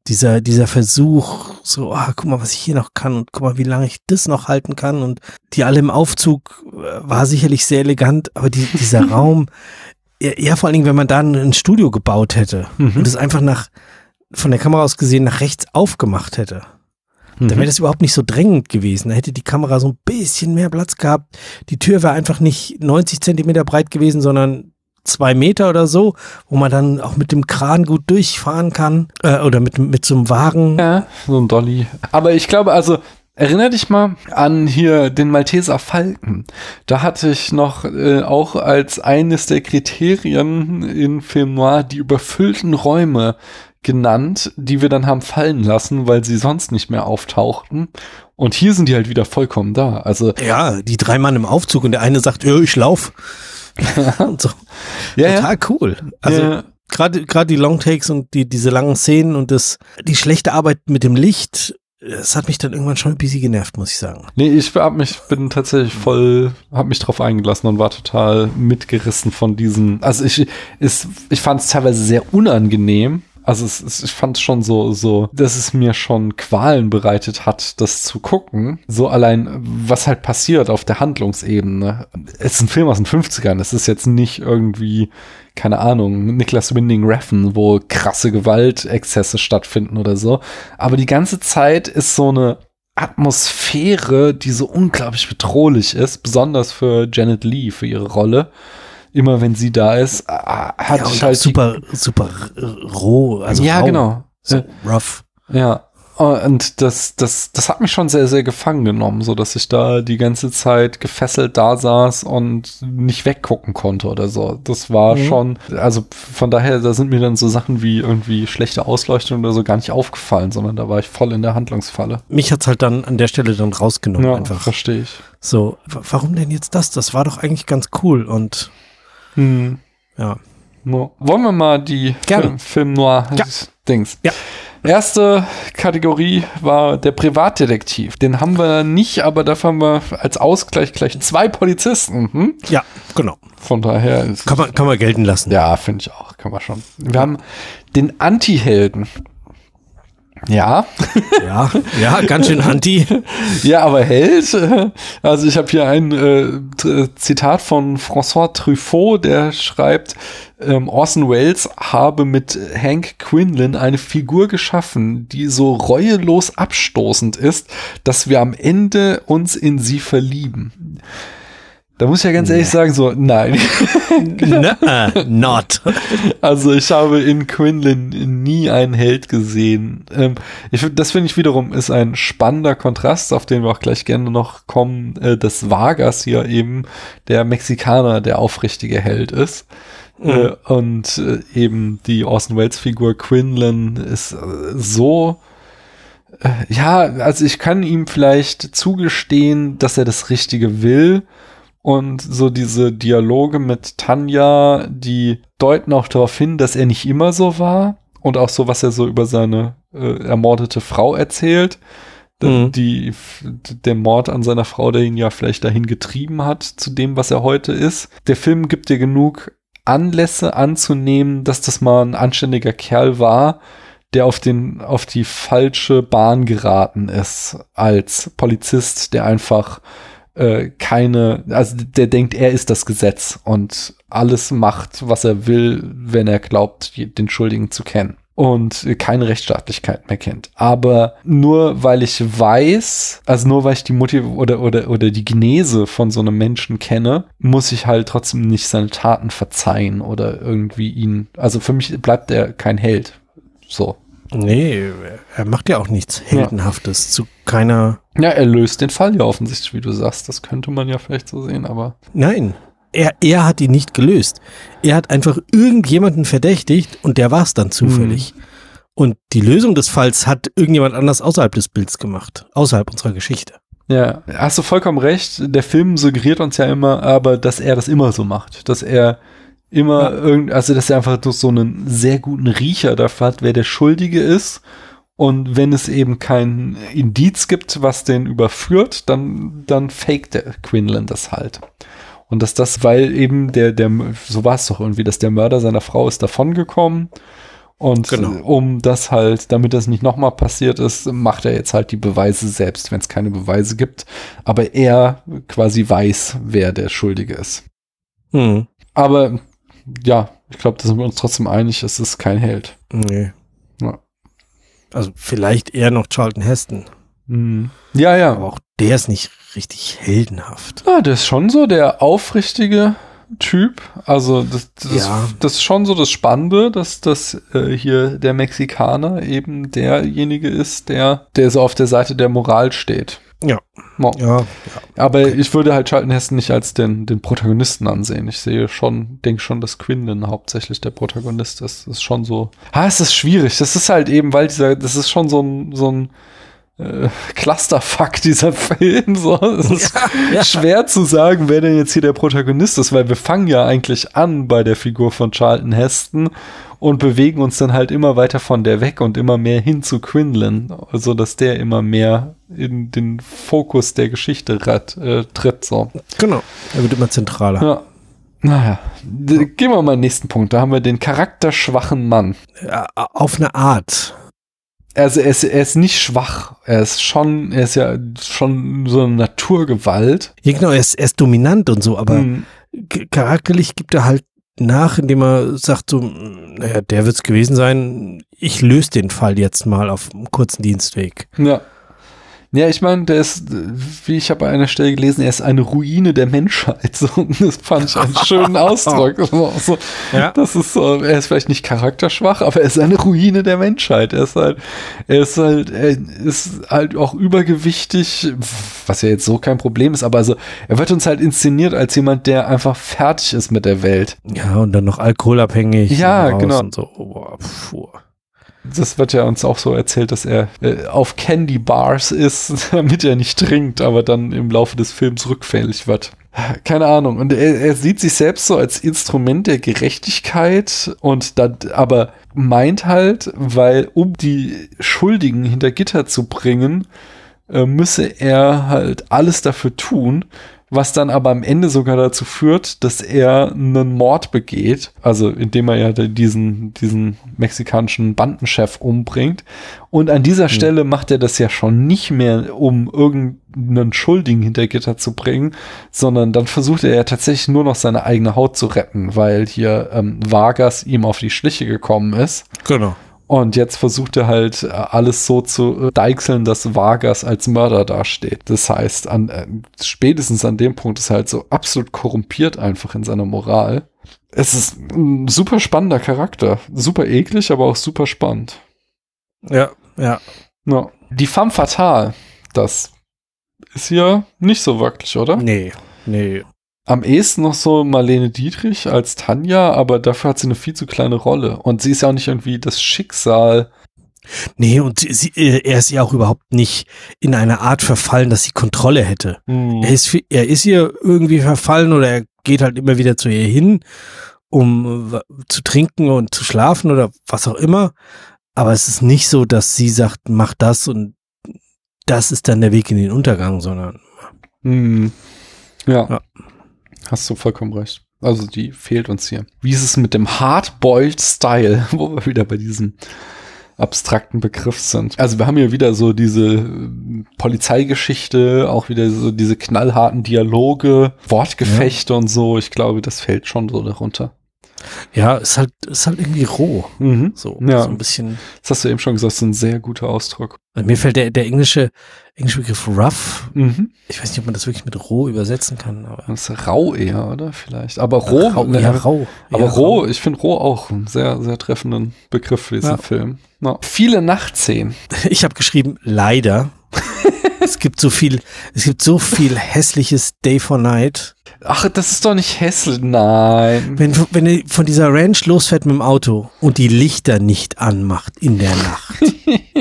B: Dieser, dieser Versuch, so, ah, guck mal, was ich hier noch kann und guck mal, wie lange ich das noch halten kann. Und die alle im Aufzug äh, war sicherlich sehr elegant, aber die, dieser Raum, ja, ja, vor allen Dingen, wenn man da ein, ein Studio gebaut hätte
C: Mhm.
B: und es einfach nach, von der Kamera aus gesehen, nach rechts aufgemacht hätte. Dann wäre
C: Mhm.
B: das überhaupt nicht so drängend gewesen. Da hätte die Kamera so ein bisschen mehr Platz gehabt. Die Tür wäre einfach nicht 90 Zentimeter breit gewesen, sondern zwei Meter oder so, wo man dann auch mit dem Kran gut durchfahren kann äh, oder mit, mit so einem Wagen.
C: Ja, so ein Dolly. Aber ich glaube, also, erinner dich mal an hier den Malteser Falken. Da hatte ich noch äh, auch als eines der Kriterien in Film Noir die überfüllten Räume genannt, die wir dann haben fallen lassen, weil sie sonst nicht mehr auftauchten. Und hier sind die halt wieder vollkommen da. Also,
B: Ja, die drei Mann im Aufzug und der eine sagt, "Ja, ich lauf. so.
C: ja, ja.
B: Total cool. Also
C: Ja.
B: gerade gerade die Longtakes und die diese langen Szenen und das die schlechte Arbeit mit dem Licht, das hat mich dann irgendwann schon ein bisschen genervt, muss ich sagen.
C: Nee, ich hab mich, bin tatsächlich voll, hab mich drauf eingelassen und war total mitgerissen von diesen. Also ich, ist, ich fand es teilweise sehr unangenehm. Also es, es, ich fand schon so, so, dass es mir schon Qualen bereitet hat, das zu gucken. So allein, was halt passiert auf der Handlungsebene. Es ist ein Film aus den 50ern. Es ist jetzt nicht irgendwie, keine Ahnung, Niklas Winding Refn, wo krasse Gewaltexzesse stattfinden oder so. Aber die ganze Zeit ist so eine Atmosphäre, die so unglaublich bedrohlich ist, besonders für Janet Lee, für ihre Rolle. Immer wenn sie da ist, ah, hat
B: Ja,
C: ich halt
B: super super roh, also
C: ja,
B: rau,
C: genau.
B: so rough.
C: Ja. Und das, das, das hat mich schon sehr, sehr gefangen genommen, so dass ich da die ganze Zeit gefesselt da saß und nicht weggucken konnte oder so. Das war
B: Mhm.
C: schon, also von daher, da sind mir dann so Sachen wie irgendwie schlechte Ausleuchtung oder so gar nicht aufgefallen, sondern da war ich voll in der Handlungsfalle.
B: Mich hat's halt dann an der Stelle dann rausgenommen
C: Ja,
B: einfach.
C: verstehe ich.
B: So, warum denn jetzt das? Das war doch eigentlich ganz cool und
C: Hm.
B: ja.
C: Wollen wir mal die
B: Gerne.
C: Film, Film Noir
B: Ja.
C: Dings.
B: Ja.
C: Erste Kategorie war der Privatdetektiv. Den haben wir nicht, aber dafür haben wir als Ausgleich gleich zwei Polizisten. Hm?
B: Ja, genau.
C: Von daher
B: Kann man, kann man gelten lassen.
C: ja, finde ich auch, kann man schon. Wir haben den Anti-Helden. Ja.
B: Ja, ja, ganz schön anti.
C: Ja, aber Held. Also ich habe hier ein äh, Zitat von François Truffaut, der schreibt, ähm, Orson Welles habe mit Hank Quinlan eine Figur geschaffen, die so reuelos abstoßend ist, dass wir am Ende uns in sie verlieben. Da muss ich ja ganz ehrlich sagen, so, nein.
B: Nuh, not.
C: Also ich habe in Quinlan nie einen Held gesehen. Ähm, ich, das finde ich wiederum ist ein spannender Kontrast, auf den wir auch gleich gerne noch kommen, äh, dass Vargas hier eben der Mexikaner, der aufrichtige Held ist. Mhm. Äh, und äh, eben die Orson Welles Figur Quinlan ist äh, so äh, ja, also ich kann ihm vielleicht zugestehen, dass er das Richtige will, und so diese Dialoge mit Tanja, die deuten auch darauf hin, dass er nicht immer so war. Und auch so, was er so über seine äh, ermordete Frau erzählt. Mhm. Die, der Mord an seiner Frau, der ihn ja vielleicht dahin getrieben hat, zu dem, was er heute ist. Der Film gibt dir genug Anlässe anzunehmen, dass das mal ein anständiger Kerl war, der auf den, auf die falsche Bahn geraten ist als Polizist, der einfach äh, keine, also der denkt, er ist das Gesetz und alles macht, was er will, wenn er glaubt, den Schuldigen zu kennen und keine Rechtsstaatlichkeit mehr kennt. Aber nur weil ich weiß, also nur weil ich die Motiv oder, oder, oder die Genese von so einem Menschen kenne, muss ich halt trotzdem nicht seine Taten verzeihen oder irgendwie ihn, also für mich bleibt er kein Held. So.
B: Nee, er macht ja auch nichts Heldenhaftes ja. zu keiner.
C: Ja, er löst den Fall ja offensichtlich, wie du sagst. Das könnte man ja vielleicht so sehen, aber.
B: Nein, er, er hat ihn nicht gelöst. Er hat einfach irgendjemanden verdächtigt und der war es dann zufällig. Mhm. Und die Lösung des Falls hat irgendjemand anders außerhalb des Bilds gemacht, außerhalb unserer Geschichte.
C: Ja, hast du vollkommen recht. Der Film suggeriert uns ja immer, aber dass er das immer so macht, dass er immer ja. irgend, also dass er einfach so einen sehr guten Riecher dafür hat, wer der Schuldige ist. Und wenn es eben kein Indiz gibt, was den überführt, dann, dann faked der Quinlan das halt. Und dass das, weil eben der, der, so war es doch irgendwie, dass der Mörder seiner Frau ist davongekommen. Und genau. um das halt, damit das nicht nochmal passiert ist, macht er jetzt halt die Beweise selbst, wenn es keine Beweise gibt. Aber er quasi weiß, wer der Schuldige ist. Hm. Aber ja, ich glaube, da sind wir uns trotzdem einig, es ist kein Held.
B: Nee. Ja. Also vielleicht eher noch Charlton Heston.
C: Mhm. Ja, ja.
B: Aber auch der ist nicht richtig heldenhaft.
C: Ja, der ist schon so der aufrichtige Typ. Also das, das, ja. das ist schon so das Spannende, dass das äh, hier der Mexikaner eben derjenige ist, der, der so auf der Seite der Moral steht.
B: Ja.
C: ja, ja. Aber okay. ich würde halt Charlton Heston nicht als den, den Protagonisten ansehen. Ich sehe schon, denke schon, dass Quinlan hauptsächlich der Protagonist ist. Das ist schon so. Ah, es ist schwierig. Das ist halt eben, weil dieser, das ist schon so ein, so ein äh, Clusterfuck, dieser Film. So. Es ist ja, ja. schwer zu sagen, wer denn jetzt hier der Protagonist ist, weil wir fangen ja eigentlich an bei der Figur von Charlton Heston und bewegen uns dann halt immer weiter von der weg und immer mehr hin zu Quinlan, also dass der immer mehr in den Fokus der Geschichte rat, äh, tritt. So.
B: Genau, er wird immer zentraler.
C: Ja. Naja, gehen wir mal den nächsten Punkt. Da haben wir den charakterschwachen Mann.
B: Ja, auf eine Art.
C: Also er ist, er ist nicht schwach. Er ist schon, er ist ja schon so eine Naturgewalt.
B: Ja, genau, er ist, er ist dominant und so, aber hm. charakterlich gibt er halt nach, indem er sagt so, naja, der wird's gewesen sein, ich löse den Fall jetzt mal auf einem kurzen Dienstweg.
C: Ja. Ja, ich meine, der ist, wie ich habe an einer Stelle gelesen, er ist eine Ruine der Menschheit. So, das fand ich einen schönen Ausdruck. So, ja. Das ist so, er ist vielleicht nicht charakterschwach, aber er ist eine Ruine der Menschheit. Er ist halt, er ist halt, er ist halt auch übergewichtig, was ja jetzt so kein Problem ist, aber also, er wird uns halt inszeniert als jemand, der einfach fertig ist mit der Welt.
B: Ja, und dann noch alkoholabhängig.
C: Ja, genau.
B: So. oh,
C: das wird ja uns auch so erzählt, dass er äh, auf Candy Bars ist, damit er nicht trinkt, aber dann im Laufe des Films rückfällig wird. Keine Ahnung. Und er, er sieht sich selbst so als Instrument der Gerechtigkeit und dann aber meint halt, weil um die Schuldigen hinter Gitter zu bringen, äh, müsse er halt alles dafür tun, was dann aber am Ende sogar dazu führt, dass er einen Mord begeht, also indem er ja diesen, diesen mexikanischen Bandenchef umbringt. Und an dieser hm. Stelle macht er das ja schon nicht mehr, um irgendeinen Schuldigen hinter Gitter zu bringen, sondern dann versucht er ja tatsächlich nur noch seine eigene Haut zu retten, weil hier ähm, Vargas ihm auf die Schliche gekommen ist.
B: Genau.
C: Und jetzt versucht er halt äh, alles so zu äh, deichseln, dass Vargas als Mörder dasteht. Das heißt, an, äh, spätestens an dem Punkt ist er halt so absolut korrumpiert einfach in seiner Moral. Es ist ein super spannender Charakter. Super eklig, aber auch super spannend.
B: Ja, ja.
C: ja. Die femme fatale, das ist hier nicht so wirklich, oder?
B: Nee, nee
C: am ehesten noch so Marlene Dietrich als Tanja, aber dafür hat sie eine viel zu kleine Rolle. Und sie ist ja auch nicht irgendwie das Schicksal.
B: Nee, und sie, äh, er ist ja auch überhaupt nicht in eine Art verfallen, dass sie Kontrolle hätte. Hm. Er, ist, er ist ihr irgendwie verfallen oder er geht halt immer wieder zu ihr hin, um zu trinken und zu schlafen oder was auch immer. Aber es ist nicht so, dass sie sagt, mach das und das ist dann der Weg in den Untergang, sondern.
C: Hm. ja. ja. Hast du vollkommen recht. Also die fehlt uns hier. Wie ist es mit dem Hardboiled Style, wo wir wieder bei diesem abstrakten Begriff sind. Also wir haben hier wieder so diese äh, Polizeigeschichte, auch wieder so diese knallharten Dialoge, Wortgefechte ja. und so. Ich glaube, das fällt schon so darunter.
B: Ja, ist halt, ist halt irgendwie roh.
C: Mhm.
B: So,
C: ja.
B: so ein bisschen.
C: Das hast du eben schon gesagt, das ist ein sehr guter Ausdruck.
B: Mir fällt der, der englische, englische Begriff rough. Mhm. Ich weiß nicht, ob man das wirklich mit roh übersetzen kann. Aber
C: das ist rau eher, oder? Vielleicht. Aber roh.
B: Rau, ne, ja, rau.
C: Aber roh, rau. ich finde roh auch einen sehr, sehr treffenden Begriff für diesen ja. Film. Ja. Viele Nachtszenen.
B: Ich habe geschrieben, leider. es gibt so viel, es gibt so viel hässliches Day for Night.
C: Ach, das ist doch nicht hässlich. Nein.
B: Wenn, wenn er von dieser Ranch losfährt mit dem Auto und die Lichter nicht anmacht in der Nacht.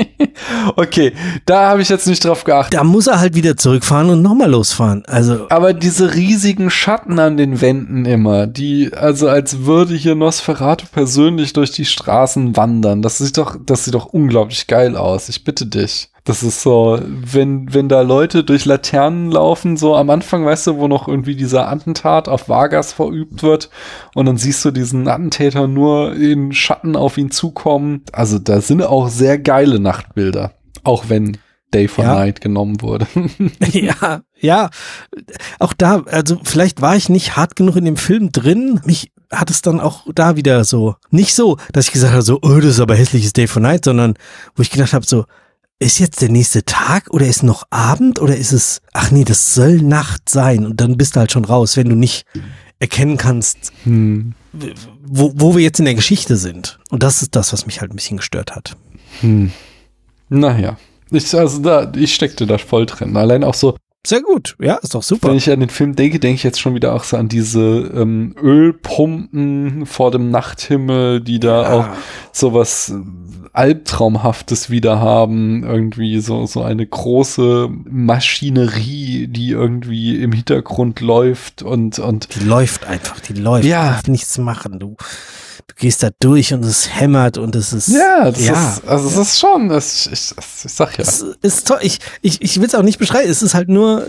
C: okay, da habe ich jetzt nicht drauf geachtet.
B: Da muss er halt wieder zurückfahren und nochmal losfahren. Also.
C: Aber diese riesigen Schatten an den Wänden immer, die, also als würde hier Nosferatu persönlich durch die Straßen wandern. Das sieht doch, das sieht doch unglaublich geil aus. Ich bitte dich. Das ist so, wenn, wenn da Leute durch Laternen laufen, so am Anfang, weißt du, wo noch irgendwie dieser Attentat auf Vargas verübt wird und dann siehst du diesen Attentäter nur in Schatten auf ihn zukommen. Also da sind auch sehr geile Nachtbilder, auch wenn Day for ja. Night genommen wurde.
B: ja, ja. Auch da, also vielleicht war ich nicht hart genug in dem Film drin. Mich hat es dann auch da wieder so, nicht so, dass ich gesagt habe, so, oh, das ist aber hässliches Day for Night, sondern wo ich gedacht habe, so, ist jetzt der nächste Tag oder ist noch Abend oder ist es, ach nee, das soll Nacht sein und dann bist du halt schon raus, wenn du nicht erkennen kannst, hm. wo, wo wir jetzt in der Geschichte sind. Und das ist das, was mich halt ein bisschen gestört hat.
C: Hm. Naja, ich, also da, ich steckte da voll drin. Allein auch so,
B: sehr gut, ja, ist doch super.
C: Wenn ich an den Film denke, denke ich jetzt schon wieder auch so an diese ähm, Ölpumpen vor dem Nachthimmel, die da ja. auch sowas äh, Albtraumhaftes wieder haben. Irgendwie so, so eine große Maschinerie, die irgendwie im Hintergrund läuft und, und.
B: Die läuft einfach, die läuft. Ja. Nichts machen, du du gehst da durch und es hämmert und es ist.
C: Ja, das ja. ist, also es ist schon, das, ich, ich sag ja.
B: Es ist toll. Ich, ich, ich will es auch nicht beschreiben. Es ist halt nur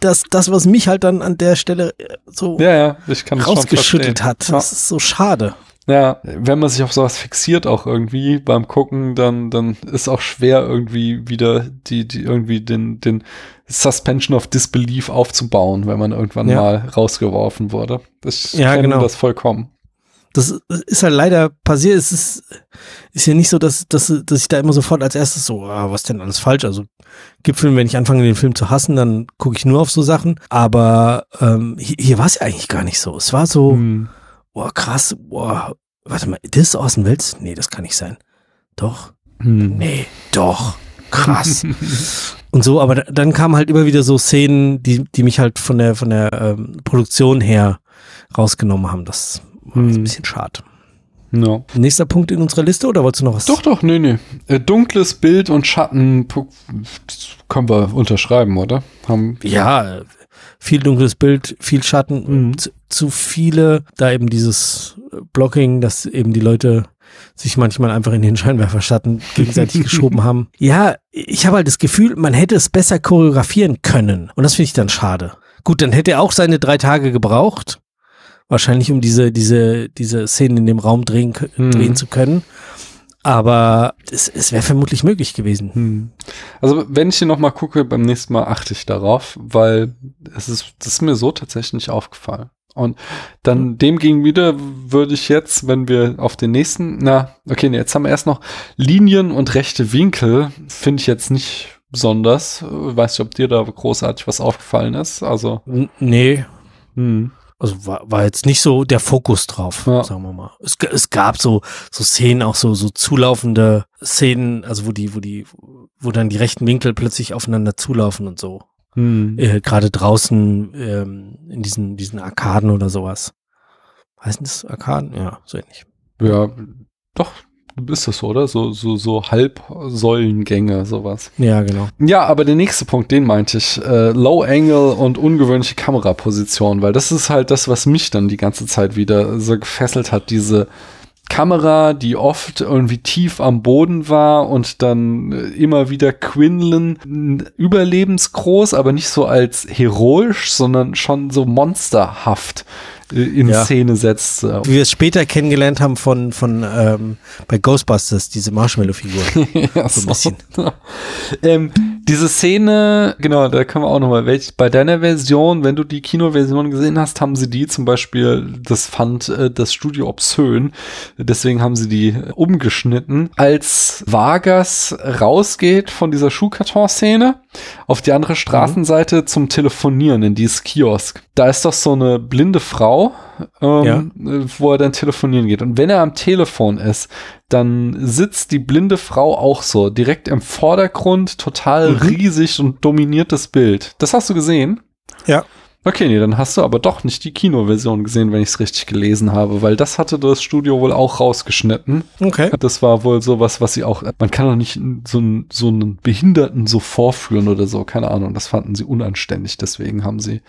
B: das, das, was mich halt dann an der Stelle so
C: ja, ja, ich kann
B: rausgeschüttelt hat. Das ist so schade.
C: Ja, wenn man sich auf sowas fixiert auch irgendwie beim Gucken, dann, dann ist auch schwer irgendwie wieder die, die irgendwie den, den Suspension of Disbelief aufzubauen, wenn man irgendwann ja. mal rausgeworfen wurde. Ich
B: ja, kenne genau.
C: das vollkommen.
B: Das ist halt leider passiert. Es ist, ist ja nicht so, dass, dass, dass ich da immer sofort als erstes so, ah, was denn alles falsch? Also gibt Filme, wenn ich anfange, den Film zu hassen, dann gucke ich nur auf so Sachen. Aber ähm, hier, hier war es ja eigentlich gar nicht so. Es war so, hm. boah, krass, boah, warte mal, das ist Orson Welles? Nee, das kann nicht sein. Doch? Hm. Nee, doch. Krass. und so, aber dann kamen halt immer wieder so Szenen, die, die mich halt von der, von der ähm, Produktion her rausgenommen haben. Das hm. ist ein bisschen schade.
C: No.
B: Nächster Punkt in unserer Liste oder wolltest du noch was?
C: Doch, doch, nee, nee. Äh, dunkles Bild und Schatten können wir unterschreiben, oder?
B: Haben ja, viel dunkles Bild, viel Schatten, mhm. zu, zu, viele, da eben dieses Blocking, dass eben die Leute sich manchmal einfach in den Scheinwerferschatten gegenseitig geschoben haben. Ja, ich habe halt das Gefühl, man hätte es besser choreografieren können. Und das finde ich dann schade Gut, dann hätte er auch seine drei Tage gebraucht. Wahrscheinlich, um diese, diese, diese Szenen in dem Raum drehen,
C: Mhm.
B: drehen zu können. Aber es, es wäre vermutlich möglich gewesen.
C: Hm. Also wenn ich hier nochmal gucke, beim nächsten Mal achte ich darauf, weil es ist, das ist mir so tatsächlich nicht aufgefallen. Und dann dem gegenüber würde ich jetzt, wenn wir auf den nächsten, na, okay, nee, jetzt haben wir erst noch Linien und rechte Winkel, finde ich jetzt nicht besonders. Weiß nicht, ob dir da großartig was aufgefallen ist. Also,
B: nee,
C: hm.
B: Also war, war jetzt nicht so der Fokus drauf,
C: Ja.
B: sagen wir mal. Es, es gab so, so Szenen, auch so, so zulaufende Szenen, also wo die, wo die, wo dann die rechten Winkel plötzlich aufeinander zulaufen und so.
C: Hm.
B: Äh, Gerade draußen ähm, in diesen, diesen Arkaden oder sowas. Heißen das Arkaden? Ja, so ähnlich.
C: Ja, doch, ist das so, oder? So, so, so Halbsäulengänge, sowas.
B: Ja, genau.
C: Ja, aber der nächste Punkt, den meinte ich, äh, Low Angle und ungewöhnliche Kameraposition, weil das ist halt das, was mich dann die ganze Zeit wieder so gefesselt hat, diese Kamera, die oft irgendwie tief am Boden war und dann äh, immer wieder Quinlan überlebensgroß, aber nicht so als heroisch, sondern schon so monsterhaft äh, in
B: Ja.
C: Szene setzt. äh,
B: Wie wir es später kennengelernt haben von, von ähm, bei Ghostbusters, diese Marshmallow-Figur.
C: ja,
B: So ein bisschen.
C: ähm, diese Szene, genau, da können wir auch nochmal, welch, bei deiner Version, wenn du die Kinoversion gesehen hast, haben sie die zum Beispiel, das fand äh, das Studio obszön, deswegen haben sie die umgeschnitten, als Vargas rausgeht von dieser Schuhkarton-Szene auf die andere Straßenseite zum Telefonieren in dieses Kiosk. Da ist doch so eine blinde Frau, ähm, äh, wo er dann telefonieren geht. Und wenn er am Telefon ist, dann sitzt die blinde Frau auch so direkt im Vordergrund, total
B: Mhm.
C: riesig und dominiert das Bild. Das hast du gesehen?
B: Ja.
C: Okay, nee, dann hast du aber doch nicht die Kinoversion gesehen, wenn ich es richtig gelesen habe, weil das hatte das Studio wohl auch rausgeschnitten.
B: Okay.
C: Das war wohl sowas, was sie auch, man kann doch nicht so einen, so einen Behinderten so vorführen oder so, keine Ahnung, das fanden sie unanständig, deswegen haben sie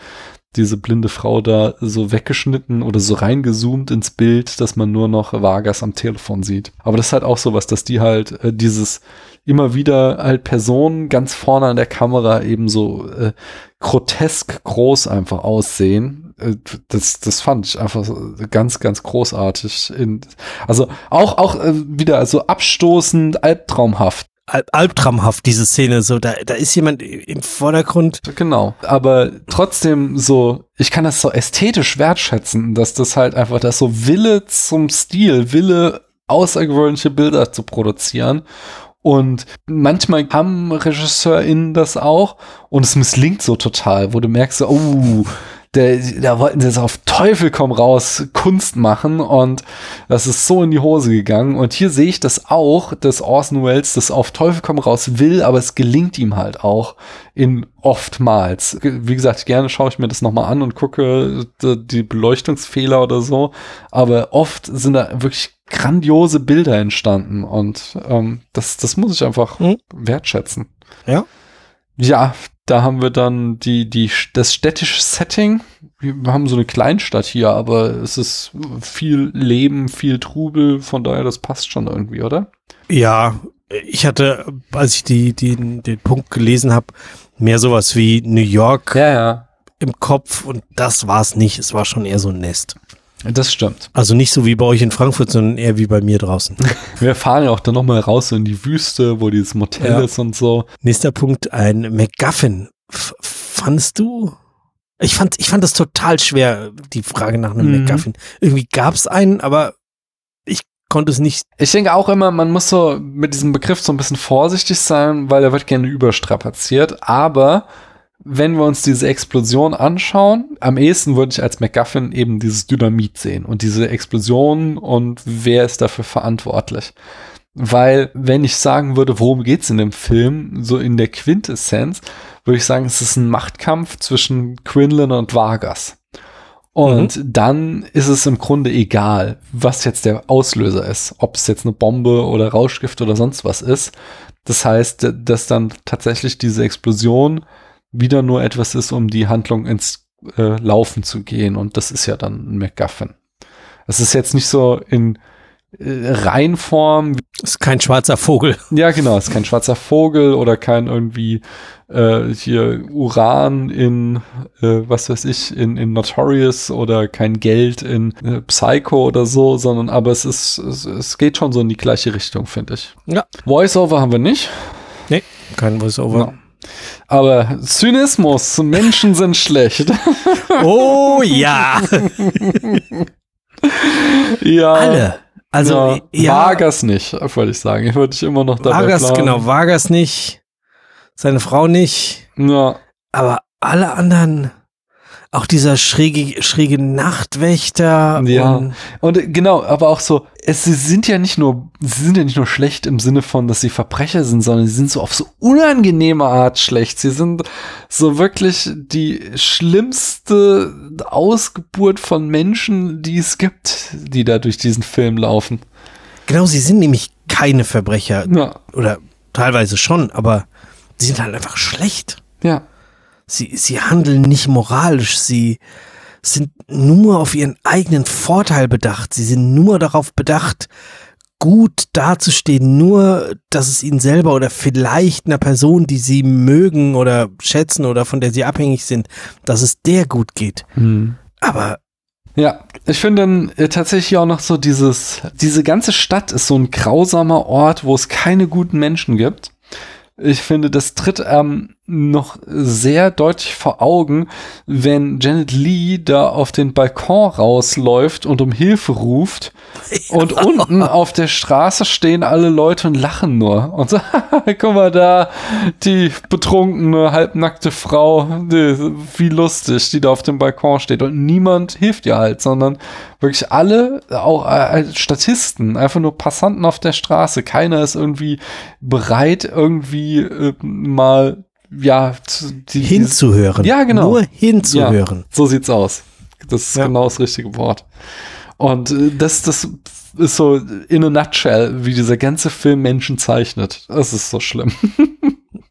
C: diese blinde Frau da so weggeschnitten oder so reingezoomt ins Bild, dass man nur noch Vargas am Telefon sieht. Aber das ist halt auch sowas, dass die halt äh, dieses immer wieder halt Personen ganz vorne an der Kamera eben so äh, grotesk groß einfach aussehen. Äh, Das, das fand ich einfach so ganz, ganz großartig. In, also auch, auch äh, wieder so abstoßend, albtraumhaft.
B: Al albtraumhaft, diese Szene. So, da, da ist jemand im Vordergrund.
C: Genau. Aber trotzdem so, ich kann das so ästhetisch wertschätzen, dass das halt einfach, das so Wille zum Stil, Wille, außergewöhnliche Bilder zu produzieren. Und manchmal haben RegisseurInnen das auch und es misslingt so total, wo du merkst, oh, der, da wollten sie jetzt auf Teufel komm raus Kunst machen und das ist so in die Hose gegangen. Und hier sehe ich das auch, dass Orson Welles das auf Teufel komm raus will, aber es gelingt ihm halt auch in oftmals. Wie gesagt, gerne schaue ich mir das nochmal an und gucke die die Beleuchtungsfehler oder so. Aber oft sind da wirklich grandiose Bilder entstanden und ähm, das, das muss ich einfach
B: Mhm.
C: wertschätzen.
B: Ja.
C: Ja, da haben wir dann die, die, das städtische Setting. Wir haben so eine Kleinstadt hier, aber es ist viel Leben, viel Trubel, von daher, das passt schon irgendwie, oder?
B: Ja, ich hatte, als ich die, die, den Punkt gelesen habe, mehr sowas wie New York
C: Ja, ja.
B: im Kopf und das war es nicht. Es war schon eher so ein Nest.
C: Das stimmt.
B: Also nicht so wie bei euch in Frankfurt, sondern eher wie bei mir draußen.
C: Wir fahren ja auch dann nochmal raus in die Wüste, wo dieses Motel
B: Ja.
C: ist und so.
B: Nächster Punkt, ein MacGuffin. F fandst du? Ich fand, ich fand das total schwer, die Frage nach einem
C: Mhm.
B: MacGuffin. Irgendwie gab es einen, aber ich konnte es nicht.
C: Ich denke auch immer, man muss so mit diesem Begriff so ein bisschen vorsichtig sein, weil er wird gerne überstrapaziert. Aber wenn wir uns diese Explosion anschauen, am ehesten würde ich als MacGuffin eben dieses Dynamit sehen und diese Explosion und wer ist dafür verantwortlich. Weil, wenn ich sagen würde, worum geht's in dem Film, so in der Quintessenz, würde ich sagen, es ist ein Machtkampf zwischen Quinlan und Vargas. Und dann ist es im Grunde egal, was jetzt der Auslöser ist, ob es jetzt eine Bombe oder Rauschgift oder sonst was ist. Das heißt, dass dann tatsächlich diese Explosion wieder nur etwas ist, um die Handlung ins äh, Laufen zu gehen. Und das ist ja dann ein MacGuffin. Es ist jetzt nicht so in äh, Reinform.
B: Ist kein schwarzer Vogel.
C: Ja, genau, ist kein schwarzer Vogel oder kein irgendwie äh, hier Uran in, äh, was weiß ich, in, in Notorious oder kein Geld in äh, Psycho oder so, sondern aber es ist, es, es geht schon so in die gleiche Richtung, finde ich.
B: Ja.
C: Voice-Over haben wir nicht.
B: Nee, kein Voice-Over.
C: Ja. Aber Zynismus, Menschen sind schlecht.
B: Oh ja.
C: ja.
B: Alle. Also,
C: ja,
B: ja.
C: Vargas nicht, würde ich sagen. Ich würde ich immer noch dabei
B: Vargas,
C: bleiben.
B: genau, Vargas nicht. Seine Frau nicht.
C: Ja.
B: Aber alle anderen, auch dieser schräge, schräge Nachtwächter.
C: Ja.
B: Und
C: Und genau, aber auch so, es, sie sind ja nicht nur, sie sind ja nicht nur schlecht im Sinne von, dass sie Verbrecher sind, sondern sie sind so auf so unangenehme Art schlecht. Sie sind so wirklich die schlimmste Ausgeburt von Menschen, die es gibt, die da durch diesen Film laufen.
B: genau, sie sind nämlich keine Verbrecher.
C: Ja,
B: Oder teilweise schon, aber sie sind halt einfach schlecht.
C: ja,
B: Sie, sie handeln nicht moralisch, sie sind nur auf ihren eigenen Vorteil bedacht, sie sind nur darauf bedacht, gut dazustehen, nur, dass es ihnen selber oder vielleicht einer Person, die sie mögen oder schätzen oder von der sie abhängig sind, dass es der gut geht. Aber
C: Ja, ich finde dann äh, tatsächlich auch noch so dieses, diese ganze Stadt ist so ein grausamer Ort, wo es keine guten Menschen gibt. Ich finde, das tritt ähm, noch sehr deutlich vor Augen, wenn Janet Lee da auf den Balkon rausläuft und um Hilfe ruft und unten auf der Straße stehen alle Leute und lachen nur und so, guck mal da, die betrunkene, halbnackte Frau, die, wie lustig, die da auf dem Balkon steht und niemand hilft ihr halt, sondern wirklich alle, auch äh, Statisten, einfach nur Passanten auf der Straße, keiner ist irgendwie bereit, irgendwie äh, mal ja, die,
B: hinzuhören.
C: Ja, genau.
B: Nur hinzuhören.
C: ja, so sieht's aus. Das ist
B: Ja.
C: genau das richtige Wort. Und äh, das, das ist so in a nutshell, wie dieser ganze Film Menschen zeichnet. Das ist so schlimm.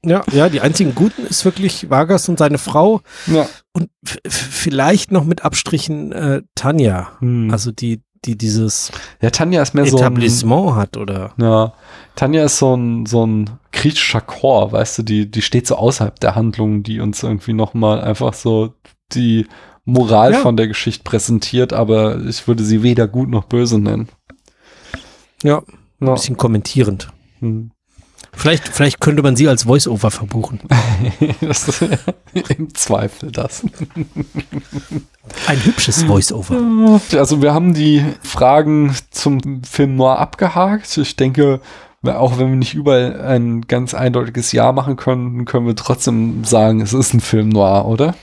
B: Ja, ja, die einzigen Guten ist wirklich Vargas und seine Frau
C: Ja.
B: und vielleicht noch mit Abstrichen äh, Tanja,
C: Hm.
B: also die, die dieses
C: ja, Tanja ist mehr so ein,
B: Etablissement hat oder
C: ja, Tanja ist so ein, so ein kritischer Chor, weißt du, die, die steht so außerhalb der Handlung, die uns irgendwie nochmal einfach so die Moral
B: Ja.
C: von der Geschichte präsentiert, aber ich würde sie weder gut noch böse nennen.
B: ja, ein
C: Ja.
B: bisschen kommentierend.
C: Hm.
B: Vielleicht, vielleicht könnte man sie als Voice-Over verbuchen.
C: Das, Im Zweifel das.
B: Ein hübsches Voice-Over.
C: Also wir haben die Fragen zum Film Noir abgehakt. Ich denke, auch wenn wir nicht überall ein ganz eindeutiges Ja machen können, können wir trotzdem sagen, es ist ein Film Noir, oder?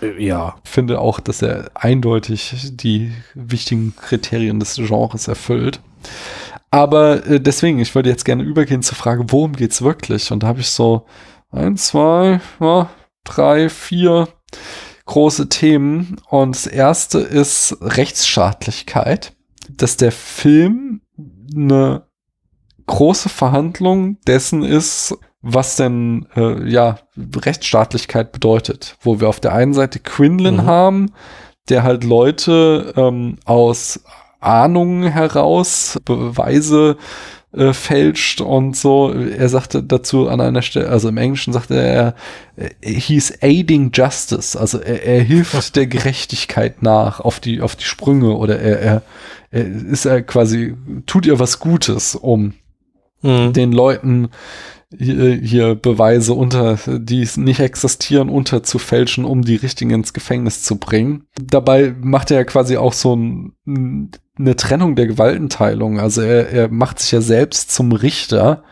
B: Äh, Ja.
C: Ich finde auch, dass er eindeutig die wichtigen Kriterien des Genres erfüllt. Aber äh, deswegen, ich würde jetzt gerne übergehen zur Frage, worum geht's wirklich? Und da habe ich so ein, zwei, ja, drei, vier große Themen. Und das erste ist Rechtsstaatlichkeit, dass der Film eine große Verhandlung dessen ist, was denn äh, ja Rechtsstaatlichkeit bedeutet, wo wir auf der einen Seite Quinlan
B: Mhm.
C: haben, der halt Leute ähm, aus Ahnungen heraus Beweise äh, fälscht und so. Er sagte dazu an einer Stelle, also im Englischen sagte er, äh, he's aiding justice, also er, er hilft der Gerechtigkeit nach auf die auf die Sprünge oder er, er, er ist er quasi tut ihr was Gutes, um
B: Mhm.
C: den Leuten hier, hier Beweise unter, die nicht existieren, unterzufälschen, um die richtigen ins Gefängnis zu bringen. Dabei macht er ja quasi auch so ein, eine Trennung der Gewaltenteilung. Also er, er macht sich ja selbst zum Richter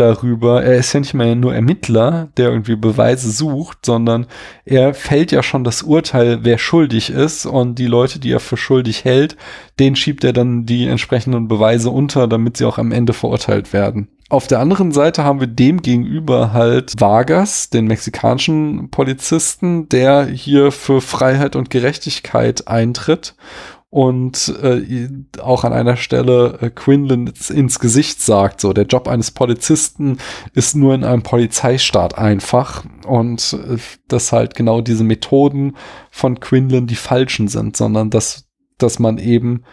C: darüber. Er ist ja nicht mehr nur Ermittler, der irgendwie Beweise sucht, sondern er fällt ja schon das Urteil, wer schuldig ist und die Leute, die er für schuldig hält, denen schiebt er dann die entsprechenden Beweise unter, damit sie auch am Ende verurteilt werden. Auf der anderen Seite haben wir dem gegenüber halt Vargas, den mexikanischen Polizisten, der hier für Freiheit und Gerechtigkeit eintritt und äh, auch an einer Stelle äh, Quinlan ins, Gesicht sagt, so der Job eines Polizisten ist nur in einem Polizeistaat einfach und äh, dass halt genau diese Methoden von Quinlan die falschen sind, sondern dass dass man eben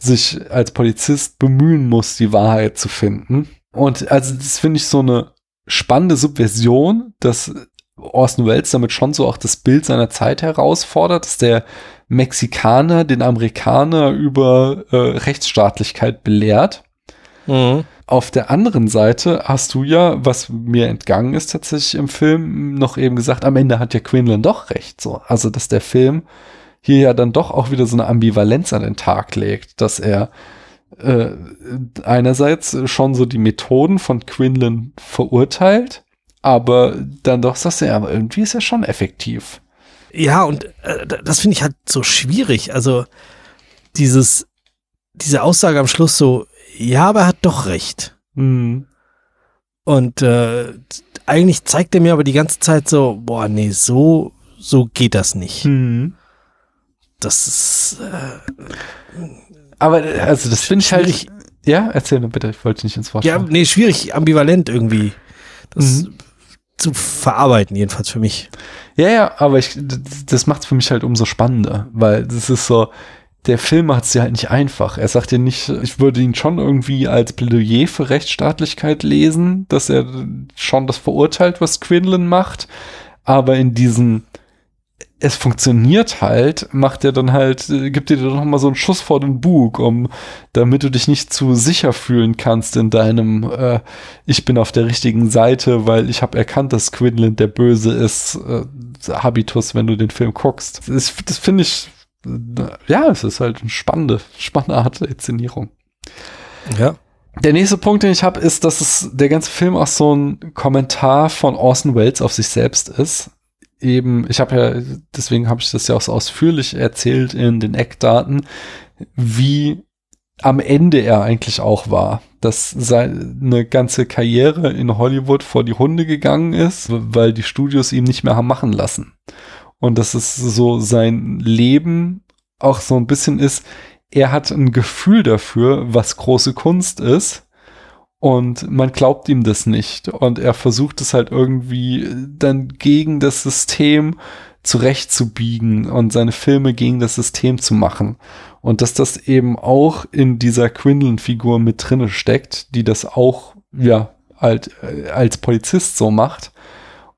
C: sich als Polizist bemühen muss, die Wahrheit zu finden. Und also das finde ich so eine spannende Subversion, dass Orson Welles damit schon so auch das Bild seiner Zeit herausfordert, dass der Mexikaner den Amerikaner über äh, Rechtsstaatlichkeit belehrt. Mhm. Auf der anderen Seite hast du ja, was mir entgangen ist tatsächlich im Film, noch eben gesagt, am Ende hat ja Quinlan doch recht. So. Also, dass der Film hier ja dann doch auch wieder so eine Ambivalenz an den Tag legt, dass er äh, einerseits schon so die Methoden von Quinlan verurteilt, aber dann doch sagst du ja, aber irgendwie ist er schon effektiv.
B: Ja, und äh, das finde ich halt so schwierig. Also dieses, diese Aussage am Schluss so, ja, aber er hat doch recht. Mhm. Und äh, eigentlich zeigt er mir aber die ganze Zeit so, boah, nee, so, so geht das nicht. Mhm. Das ist. Äh,
C: aber also das finde ich halt. Ja, erzähl nur bitte, ich wollte nicht ins Wort.
B: Ja, nee, schwierig, ambivalent irgendwie. Das mhm. Zu verarbeiten, jedenfalls für mich.
C: Ja, ja, aber ich, das macht es für mich halt umso spannender, weil das ist so, der Film macht es dir halt nicht einfach. Er sagt dir nicht, ich würde ihn schon irgendwie als Plädoyer für Rechtsstaatlichkeit lesen, dass er schon das verurteilt, was Quinlan macht, aber in diesen es funktioniert halt, macht er dann halt, gibt dir dann nochmal so einen Schuss vor den Bug, um, damit du dich nicht zu sicher fühlen kannst in deinem, äh, ich bin auf der richtigen Seite, weil ich habe erkannt, dass Quinlan der Böse ist, äh, Habitus, wenn du den Film guckst. Das, das finde ich, äh, ja, es ist halt eine spannende, spannende Art der Inszenierung.
B: Ja.
C: Der nächste Punkt, den ich habe, ist, dass es der ganze Film auch so ein Kommentar von Orson Welles auf sich selbst ist eben, ich habe ja, deswegen habe ich das ja auch so ausführlich erzählt in den Eckdaten, wie am Ende er eigentlich auch war, dass seine ganze Karriere in Hollywood vor die Hunde gegangen ist, weil die Studios ihm nicht mehr haben machen lassen. Und dass es so sein Leben auch so ein bisschen ist, er hat ein Gefühl dafür, was große Kunst ist und man glaubt ihm das nicht. Und er versucht es halt irgendwie dann gegen das System zurechtzubiegen und seine Filme gegen das System zu machen. Und dass das eben auch in dieser Quinlan-Figur mit drinne steckt, die das auch, ja, halt äh, als Polizist so macht.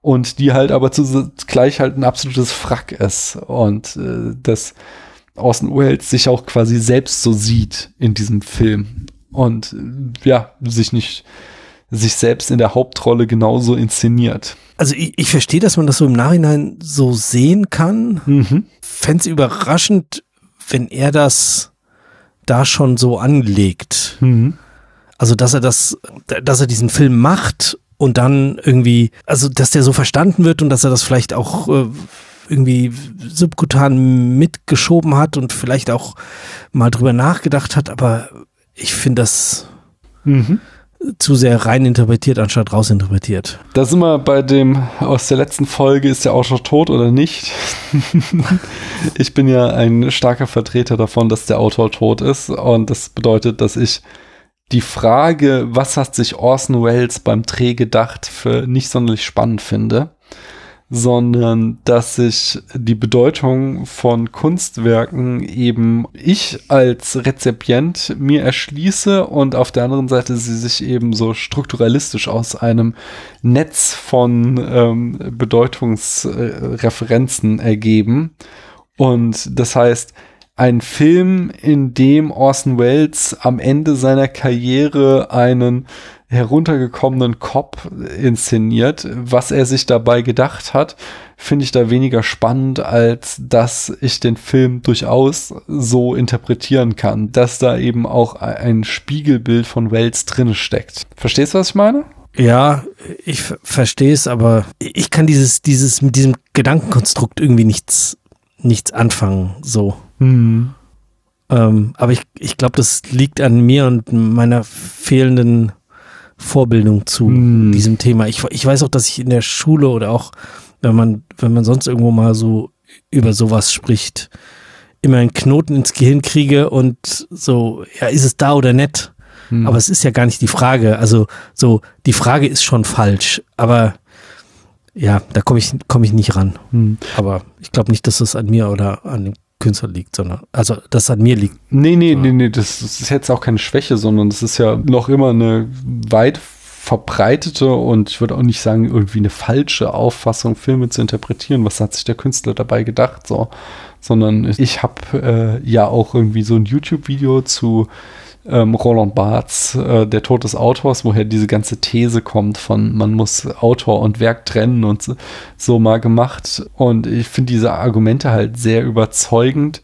C: Und die halt aber zugleich halt ein absolutes Frack ist. Und äh, dass Orson Welles sich auch quasi selbst so sieht in diesem Film und ja, sich nicht sich selbst in der Hauptrolle genauso inszeniert.
B: Also ich, ich verstehe, dass man das so im Nachhinein so sehen kann. Mhm. Fände es überraschend, wenn er das da schon so anlegt. Mhm. Also dass er das, dass er diesen Film macht und dann irgendwie, also dass der so verstanden wird und dass er das vielleicht auch äh, irgendwie subkutan mitgeschoben hat und vielleicht auch mal drüber nachgedacht hat, aber ich finde das mhm. zu sehr rein interpretiert, anstatt rausinterpretiert.
C: Da sind wir bei dem aus der letzten Folge, ist der Autor tot oder nicht? ich bin ja ein starker Vertreter davon, dass der Autor tot ist. Und das bedeutet, dass ich die Frage, was hat sich Orson Welles beim Dreh gedacht, für nicht sonderlich spannend finde sondern dass ich die Bedeutung von Kunstwerken eben ich als Rezipient mir erschließe und auf der anderen Seite sie sich eben so strukturalistisch aus einem Netz von ähm, Bedeutungsreferenzen ergeben. Und das heißt, ein Film, in dem Orson Welles am Ende seiner Karriere einen heruntergekommenen Cop inszeniert. Was er sich dabei gedacht hat, finde ich da weniger spannend, als dass ich den Film durchaus so interpretieren kann, dass da eben auch ein Spiegelbild von Wells drin steckt. Verstehst du, was ich meine?
B: Ja, ich verstehe es, aber ich kann dieses, dieses, mit diesem Gedankenkonstrukt irgendwie nichts, nichts anfangen, so. Hm. Ähm, aber ich, ich glaube, das liegt an mir und meiner fehlenden Vorbildung zu mm. diesem Thema. Ich, ich weiß auch, dass ich in der Schule oder auch, wenn man, wenn man sonst irgendwo mal so über sowas spricht, immer einen Knoten ins Gehirn kriege und so, ja, ist es da oder nicht? Mm. Aber es ist ja gar nicht die Frage. Also, so, die Frage ist schon falsch, aber ja, da komme ich, komme ich nicht ran. Mm. Aber ich glaube nicht, dass das an mir oder an Künstler liegt, sondern, also, dass an mir liegt.
C: Nee, nee, nee, nee, das, das ist jetzt auch keine Schwäche, sondern das ist ja noch immer eine weit verbreitete und ich würde auch nicht sagen, irgendwie eine falsche Auffassung, Filme zu interpretieren. Was hat sich der Künstler dabei gedacht? So, sondern ich habe äh, ja auch irgendwie so ein YouTube-Video zu ähm, Roland Barths, äh, Der Tod des Autors, woher diese ganze These kommt von man muss Autor und Werk trennen und so, so mal gemacht. Und ich finde diese Argumente halt sehr überzeugend,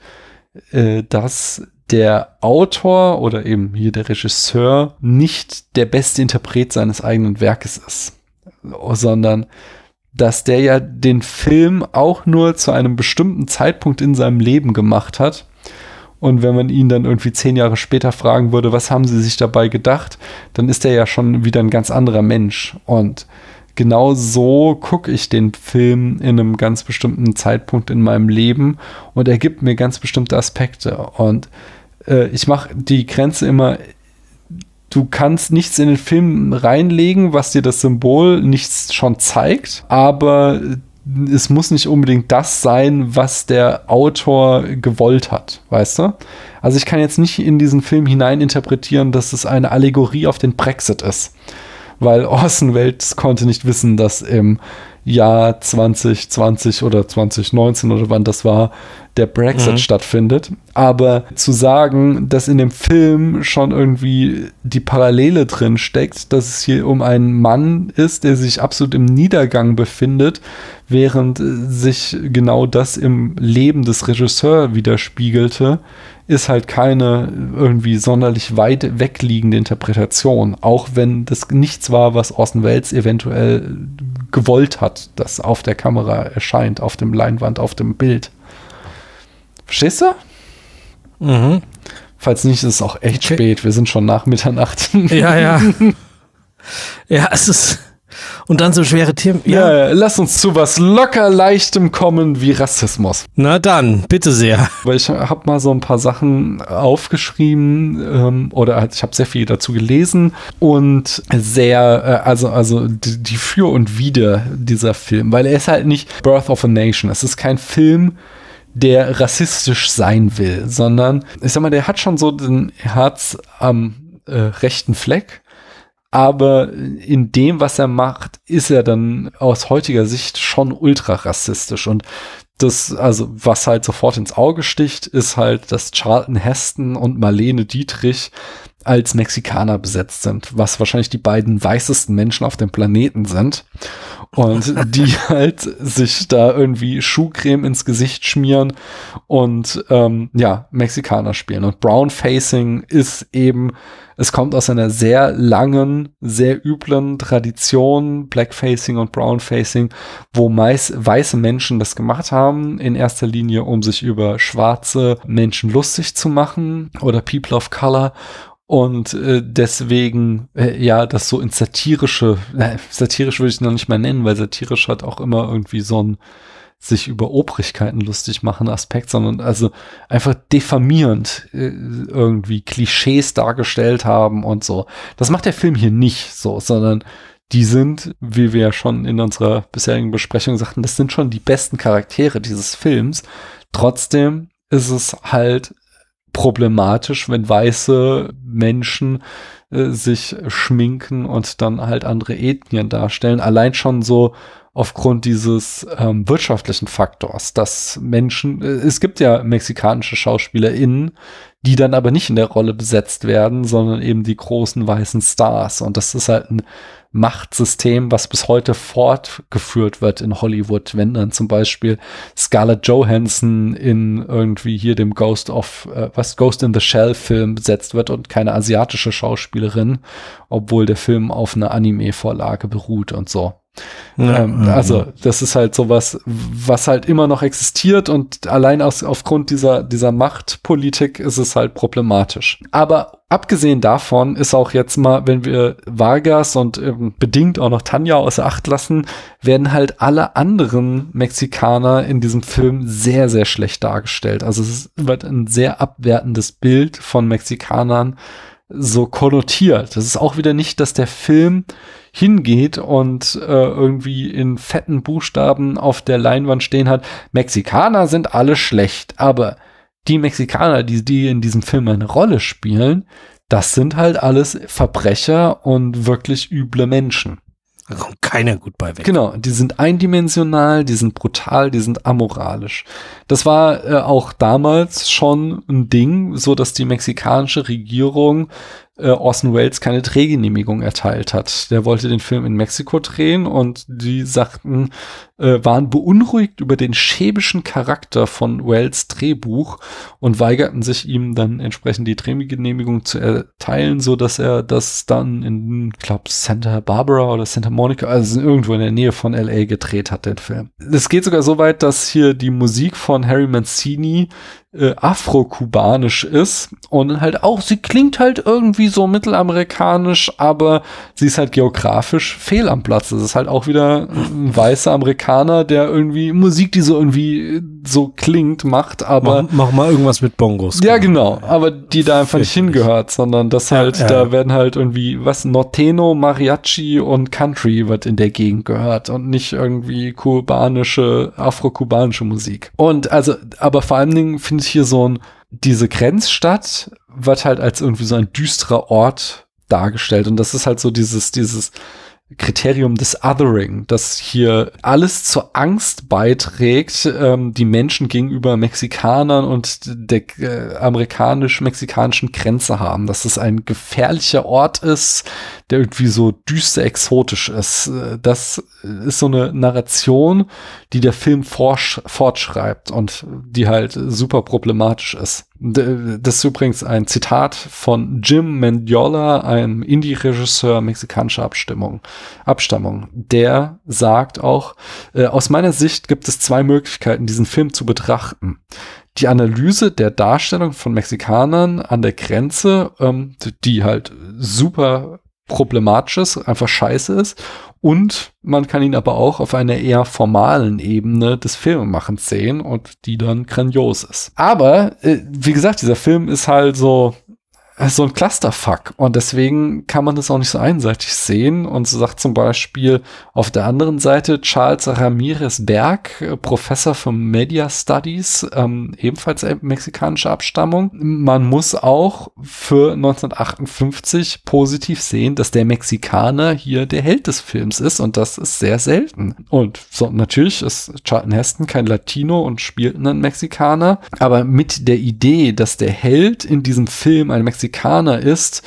C: äh, dass der Autor oder eben hier der Regisseur nicht der beste Interpret seines eigenen Werkes ist, sondern dass der ja den Film auch nur zu einem bestimmten Zeitpunkt in seinem Leben gemacht hat. Und wenn man ihn dann irgendwie zehn Jahre später fragen würde, was haben sie sich dabei gedacht, dann ist er ja schon wieder ein ganz anderer Mensch. Und genau so gucke ich den Film in einem ganz bestimmten Zeitpunkt in meinem Leben und er gibt mir ganz bestimmte Aspekte. Und äh, ich mache die Grenze immer, du kannst nichts in den Film reinlegen, was dir das Symbol nichts schon zeigt, aber es muss nicht unbedingt das sein, was der Autor gewollt hat, weißt du? Also ich kann jetzt nicht in diesen Film hineininterpretieren, dass es eine Allegorie auf den Brexit ist, weil Orson Welles konnte nicht wissen, dass im Jahr 2020 oder 2019 oder wann das war, der Brexit mhm. stattfindet. Aber zu sagen, dass in dem Film schon irgendwie die Parallele drin steckt, dass es hier um einen Mann ist, der sich absolut im Niedergang befindet, während sich genau das im Leben des Regisseurs widerspiegelte, ist halt keine irgendwie sonderlich weit wegliegende Interpretation, auch wenn das nichts war, was Orson Welles eventuell gewollt hat, das auf der Kamera erscheint, auf dem Leinwand, auf dem Bild. Verstehst du? Mhm. Falls nicht, ist es auch echt okay. spät. Wir sind schon nach Mitternacht.
B: Ja, ja. ja, es ist. Und dann so schwere Themen.
C: Ja. ja, lass uns zu was locker leichtem kommen wie Rassismus.
B: Na dann, bitte sehr.
C: Weil ich habe mal so ein paar Sachen aufgeschrieben ähm, oder halt, ich habe sehr viel dazu gelesen und sehr, äh, also, also die, die Für und Wider dieser Film, weil er ist halt nicht Birth of a Nation. Es ist kein Film, der rassistisch sein will, sondern ich sag mal, der hat schon so den Herz am äh, rechten Fleck, aber in dem, was er macht, ist er dann aus heutiger Sicht schon ultra rassistisch. Und das, also was halt sofort ins Auge sticht, ist halt, dass Charlton Heston und Marlene Dietrich als Mexikaner besetzt sind, was wahrscheinlich die beiden weißesten Menschen auf dem Planeten sind und die halt sich da irgendwie Schuhcreme ins Gesicht schmieren und ähm, ja, Mexikaner spielen. Und Brown Facing ist eben, es kommt aus einer sehr langen, sehr üblen Tradition, Blackfacing und Brownfacing, wo meist weiße Menschen das gemacht haben, in erster Linie, um sich über schwarze Menschen lustig zu machen oder People of Color und äh, deswegen, äh, ja, das so ins satirische, äh, satirisch würde ich es noch nicht mal nennen, weil satirisch hat auch immer irgendwie so ein sich über Obrigkeiten lustig machen Aspekt, sondern also einfach diffamierend äh, irgendwie Klischees dargestellt haben und so. Das macht der Film hier nicht so, sondern die sind, wie wir ja schon in unserer bisherigen Besprechung sagten, das sind schon die besten Charaktere dieses Films. Trotzdem ist es halt problematisch, wenn weiße Menschen äh, sich schminken und dann halt andere Ethnien darstellen. Allein schon so aufgrund dieses ähm, wirtschaftlichen Faktors, dass Menschen, äh, es gibt ja mexikanische SchauspielerInnen, die dann aber nicht in der Rolle besetzt werden, sondern eben die großen weißen Stars. Und das ist halt ein Machtsystem, was bis heute fortgeführt wird in Hollywood, wenn dann zum Beispiel Scarlett Johansson in irgendwie hier dem Ghost of, äh, was Ghost in the Shell Film besetzt wird und keine asiatische Schauspielerin, obwohl der Film auf einer Anime-Vorlage beruht und so. Ja, ähm, ja, also das ist halt sowas, was halt immer noch existiert und allein aus, aufgrund dieser, dieser Machtpolitik ist es halt problematisch. Aber abgesehen davon ist auch jetzt mal, wenn wir Vargas und ähm, bedingt auch noch Tanja außer Acht lassen, werden halt alle anderen Mexikaner in diesem Film sehr, sehr schlecht dargestellt. Also es wird ein sehr abwertendes Bild von Mexikanern so konnotiert. Das ist auch wieder nicht, dass der Film hingeht und äh, irgendwie in fetten Buchstaben auf der Leinwand stehen hat, Mexikaner sind alle schlecht, aber die Mexikaner, die, die in diesem Film eine Rolle spielen, das sind halt alles Verbrecher und wirklich üble Menschen.
B: Da kommt keiner gut bei weg.
C: Genau, die sind eindimensional, die sind brutal, die sind amoralisch. Das war äh, auch damals schon ein Ding, so dass die mexikanische Regierung äh, Orson Welles keine Drehgenehmigung erteilt hat. Der wollte den Film in Mexiko drehen und die sagten, äh, waren beunruhigt über den schäbischen Charakter von Welles Drehbuch und weigerten sich ihm dann entsprechend die Drehgenehmigung zu erteilen, so dass er das dann in, glaube Santa Barbara oder Santa Monica, also irgendwo in der Nähe von LA gedreht hat, den Film. Es geht sogar so weit, dass hier die Musik von Harry Mancini äh, afro-kubanisch ist und halt auch, sie klingt halt irgendwie so mittelamerikanisch, aber sie ist halt geografisch fehl am Platz. Das ist halt auch wieder ein weißer Amerikaner, der irgendwie Musik, die so irgendwie so klingt, macht, aber.
B: Mach, mach mal irgendwas mit Bongos.
C: Ja, genau, aber die da einfach nicht hingehört, sondern das halt,
B: ja.
C: da werden halt irgendwie, was, Norteno, Mariachi und Country wird in der Gegend gehört und nicht irgendwie kubanische, afro-kubanische Musik. Und also, aber vor allen Dingen finde ich hier so ein, diese Grenzstadt wird halt als irgendwie so ein düsterer Ort dargestellt. Und das ist halt so dieses, dieses, Kriterium des Othering, das hier alles zur Angst beiträgt, ähm, die Menschen gegenüber Mexikanern und der äh, amerikanisch-mexikanischen Grenze haben, dass es ein gefährlicher Ort ist, der irgendwie so düster exotisch ist. Äh, das ist so eine Narration, die der Film fortschreibt und die halt super problematisch ist. Das ist übrigens ein Zitat von Jim Mendiola, einem Indie-Regisseur mexikanischer Abstimmung, Abstammung. Der sagt auch, äh, aus meiner Sicht gibt es zwei Möglichkeiten, diesen Film zu betrachten. Die Analyse der Darstellung von Mexikanern an der Grenze, ähm, die halt super problematisch ist, einfach scheiße ist und man kann ihn aber auch auf einer eher formalen Ebene des Filmemachens sehen und die dann grandios ist. Aber, äh, wie gesagt, dieser Film ist halt so, so ein Clusterfuck und deswegen kann man das auch nicht so einseitig sehen und so sagt zum Beispiel auf der anderen Seite Charles Ramirez Berg, äh, Professor für Media Studies, ähm, ebenfalls mexikanische Abstammung. Man muss auch für 1958 positiv sehen, dass der Mexikaner hier der Held des Films ist und das ist sehr selten. Und so, natürlich ist Charlton Heston kein Latino und spielt einen Mexikaner, aber mit der Idee, dass der Held in diesem Film ein Mexikaner Mexikaner ist,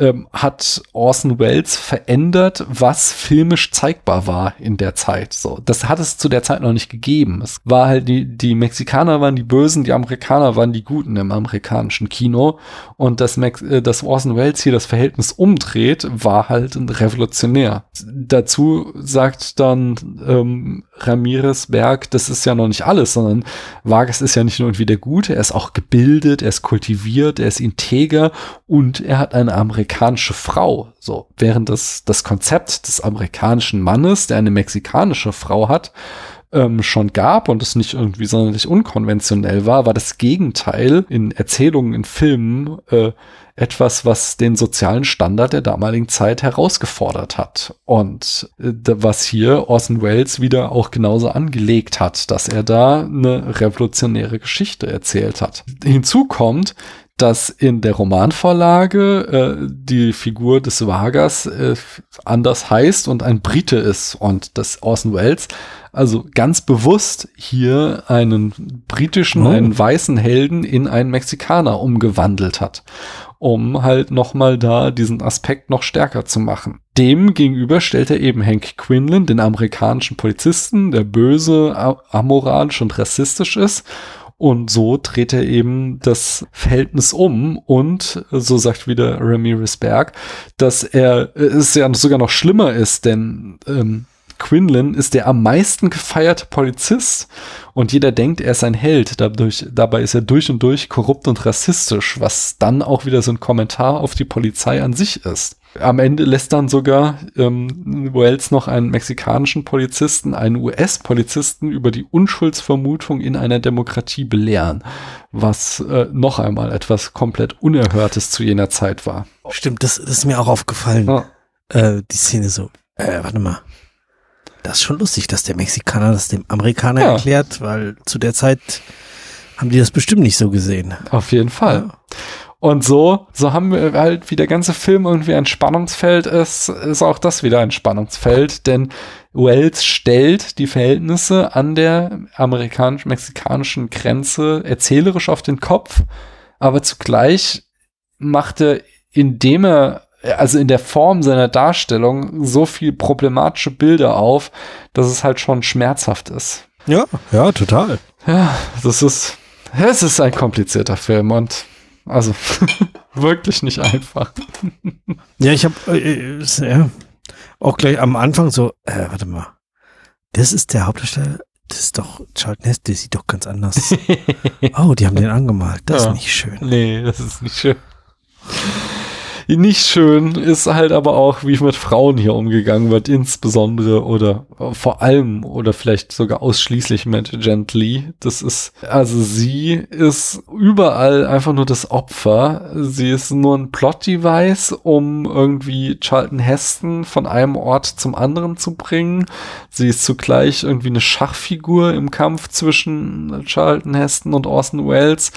C: ähm, hat Orson Welles verändert, was filmisch zeigbar war in der Zeit. So, das hat es zu der Zeit noch nicht gegeben. Es war halt die, die Mexikaner waren die Bösen, die Amerikaner waren die Guten im amerikanischen Kino. Und dass, Max, äh, dass Orson Welles hier das Verhältnis umdreht, war halt revolutionär. Dazu sagt dann ähm, Ramirez Berg, das ist ja noch nicht alles, sondern Vargas ist ja nicht nur irgendwie der Gute, er ist auch gebildet, er ist kultiviert, er ist integer und er hat eine amerikanische Frau. So, während das, das Konzept des amerikanischen Mannes, der eine mexikanische Frau hat, ähm, schon gab und es nicht irgendwie sonderlich unkonventionell war, war das Gegenteil in Erzählungen, in Filmen äh, etwas, was den sozialen Standard der damaligen Zeit herausgefordert hat. Und äh, was hier Orson Welles wieder auch genauso angelegt hat, dass er da eine revolutionäre Geschichte erzählt hat. Hinzu kommt, dass in der Romanvorlage äh, die Figur des Vargas äh, anders heißt und ein Brite ist und das Orson Welles also ganz bewusst hier einen britischen, oh. einen weißen Helden in einen Mexikaner umgewandelt hat, um halt nochmal da diesen Aspekt noch stärker zu machen. Dem gegenüber stellt er eben Hank Quinlan, den amerikanischen Polizisten, der böse, amoralisch und rassistisch ist und so dreht er eben das Verhältnis um und so sagt wieder Ramirez Berg, dass er es ja sogar noch schlimmer ist, denn ähm, Quinlan ist der am meisten gefeierte Polizist und jeder denkt, er ist ein Held. Dadurch, dabei ist er durch und durch korrupt und rassistisch, was dann auch wieder so ein Kommentar auf die Polizei an sich ist. Am Ende lässt dann sogar ähm, Wells noch einen mexikanischen Polizisten, einen US-Polizisten über die Unschuldsvermutung in einer Demokratie belehren, was äh, noch einmal etwas komplett Unerhörtes zu jener Zeit war.
B: Stimmt, das, das ist mir auch aufgefallen. Ja. Äh, die Szene so. Äh, warte mal. Das ist schon lustig, dass der Mexikaner das dem Amerikaner
C: Ja.
B: erklärt, weil zu der Zeit haben die das bestimmt nicht so gesehen.
C: Auf jeden Fall. Und so, so haben wir halt, wie der ganze Film irgendwie ein Spannungsfeld ist, ist auch das wieder ein Spannungsfeld, denn Wells stellt die Verhältnisse an der amerikanisch-mexikanischen Grenze erzählerisch auf den Kopf, aber zugleich macht er, indem er, also in der Form seiner Darstellung, so viel problematische Bilder auf, dass es halt schon schmerzhaft ist.
B: Ja, ja, total.
C: Ja, das ist, es ist ein komplizierter Film und also wirklich nicht einfach.
B: Ja, ich habe äh, äh, auch gleich am Anfang so, äh, warte mal, das ist der Hauptdarsteller, das ist doch Charlton Heston, der sieht doch ganz anders. oh, die haben den angemalt, das
C: Ja.
B: ist nicht schön.
C: Nee, das ist nicht schön. Nicht schön ist halt aber auch, wie mit Frauen hier umgegangen wird, insbesondere oder vor allem oder vielleicht sogar ausschließlich mit Gently. Das ist, also sie ist überall einfach nur das Opfer. Sie ist nur ein Plot-Device, um irgendwie Charlton Heston von einem Ort zum anderen zu bringen. Sie ist zugleich irgendwie eine Schachfigur im Kampf zwischen Charlton Heston und Orson Welles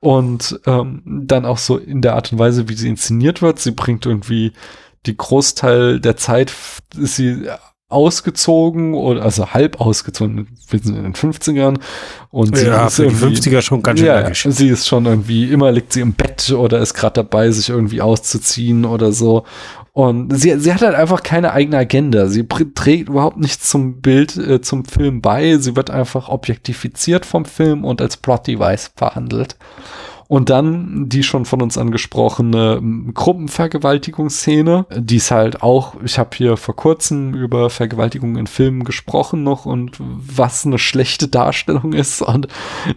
C: und ähm, dann auch so in der Art und Weise, wie sie inszeniert wird. Sie bringt irgendwie die Großteil der Zeit ist sie ausgezogen oder also halb ausgezogen, wir sind in den 50ern und sie
B: Ja,
C: ist
B: für die
C: irgendwie
B: 50er schon ganz schön
C: ja, sie ist schon irgendwie, immer liegt sie im Bett oder ist gerade dabei, sich irgendwie auszuziehen oder so. Und sie, sie hat halt einfach keine eigene Agenda. Sie trägt überhaupt nichts zum Bild, äh, zum Film bei. Sie wird einfach objektifiziert vom Film und als Plot-Device verhandelt. Und dann die schon von uns angesprochene ähm, Gruppenvergewaltigungsszene, die ist halt auch, ich habe hier vor kurzem über Vergewaltigung in Filmen gesprochen noch und was eine schlechte Darstellung ist und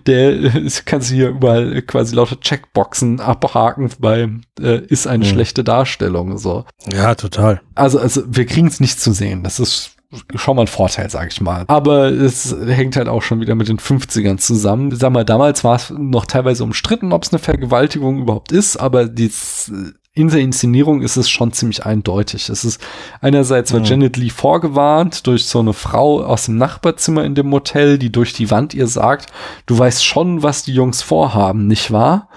C: der äh, kann sie hier überall quasi lauter Checkboxen abhaken beim äh, ist eine
B: Mhm.
C: schlechte Darstellung so.
B: Ja, total.
C: Also, also wir kriegen es nicht zu sehen. Das ist schon mal ein Vorteil, sag ich mal. Aber es hängt halt auch schon wieder mit den 50ern zusammen. Sag mal, damals war es noch teilweise umstritten, ob es eine Vergewaltigung überhaupt ist, aber dies, in der Inszenierung ist es schon ziemlich eindeutig. Es ist einerseits wird
B: Mhm.
C: Janet Lee vorgewarnt durch so eine Frau aus dem Nachbarzimmer in dem Motel, die durch die Wand ihr sagt, du weißt schon, was die Jungs vorhaben, nicht wahr?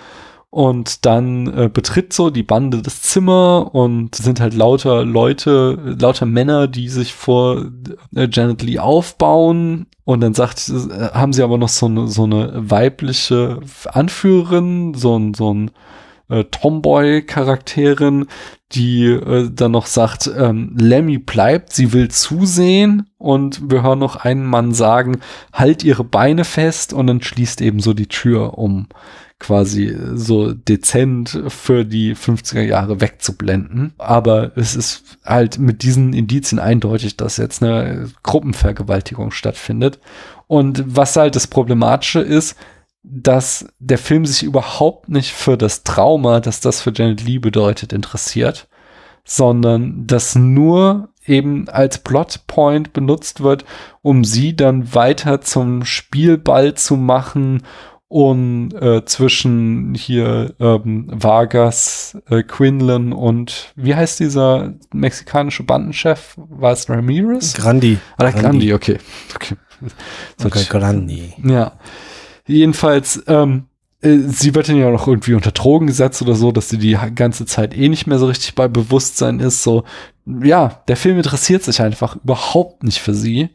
C: Und dann äh, betritt so die Bande das Zimmer und sind halt lauter Leute, lauter Männer, die sich vor äh, Janet Lee aufbauen. Und dann sagt, äh, haben sie aber noch so eine, so eine weibliche Anführerin, so ein, so ein äh, Tomboy-Charakterin, die äh, dann noch sagt, ähm, Lemmy bleibt, sie will zusehen. Und wir hören noch einen Mann sagen, halt ihre Beine fest. Und dann schließt eben so die Tür, um quasi so dezent für die 50er Jahre wegzublenden. Aber es ist halt mit diesen Indizien eindeutig, dass jetzt eine Gruppenvergewaltigung stattfindet. Und was halt das Problematische ist, dass der Film sich überhaupt nicht für das Trauma, das das für Janet Lee bedeutet, interessiert, sondern das nur eben als Plotpoint benutzt wird, um sie dann weiter zum Spielball zu machen und äh, zwischen hier ähm, Vargas, äh, Quinlan und wie heißt dieser mexikanische Bandenchef? War es Ramirez?
B: Grandi.
C: Oder Grandi, okay. okay.
B: Okay, Grandi.
C: Ja. Jedenfalls, ähm, äh, sie wird dann ja noch irgendwie unter Drogen gesetzt oder so, dass sie die ganze Zeit eh nicht mehr so richtig bei Bewusstsein ist. So, ja, der Film interessiert sich einfach überhaupt nicht für sie.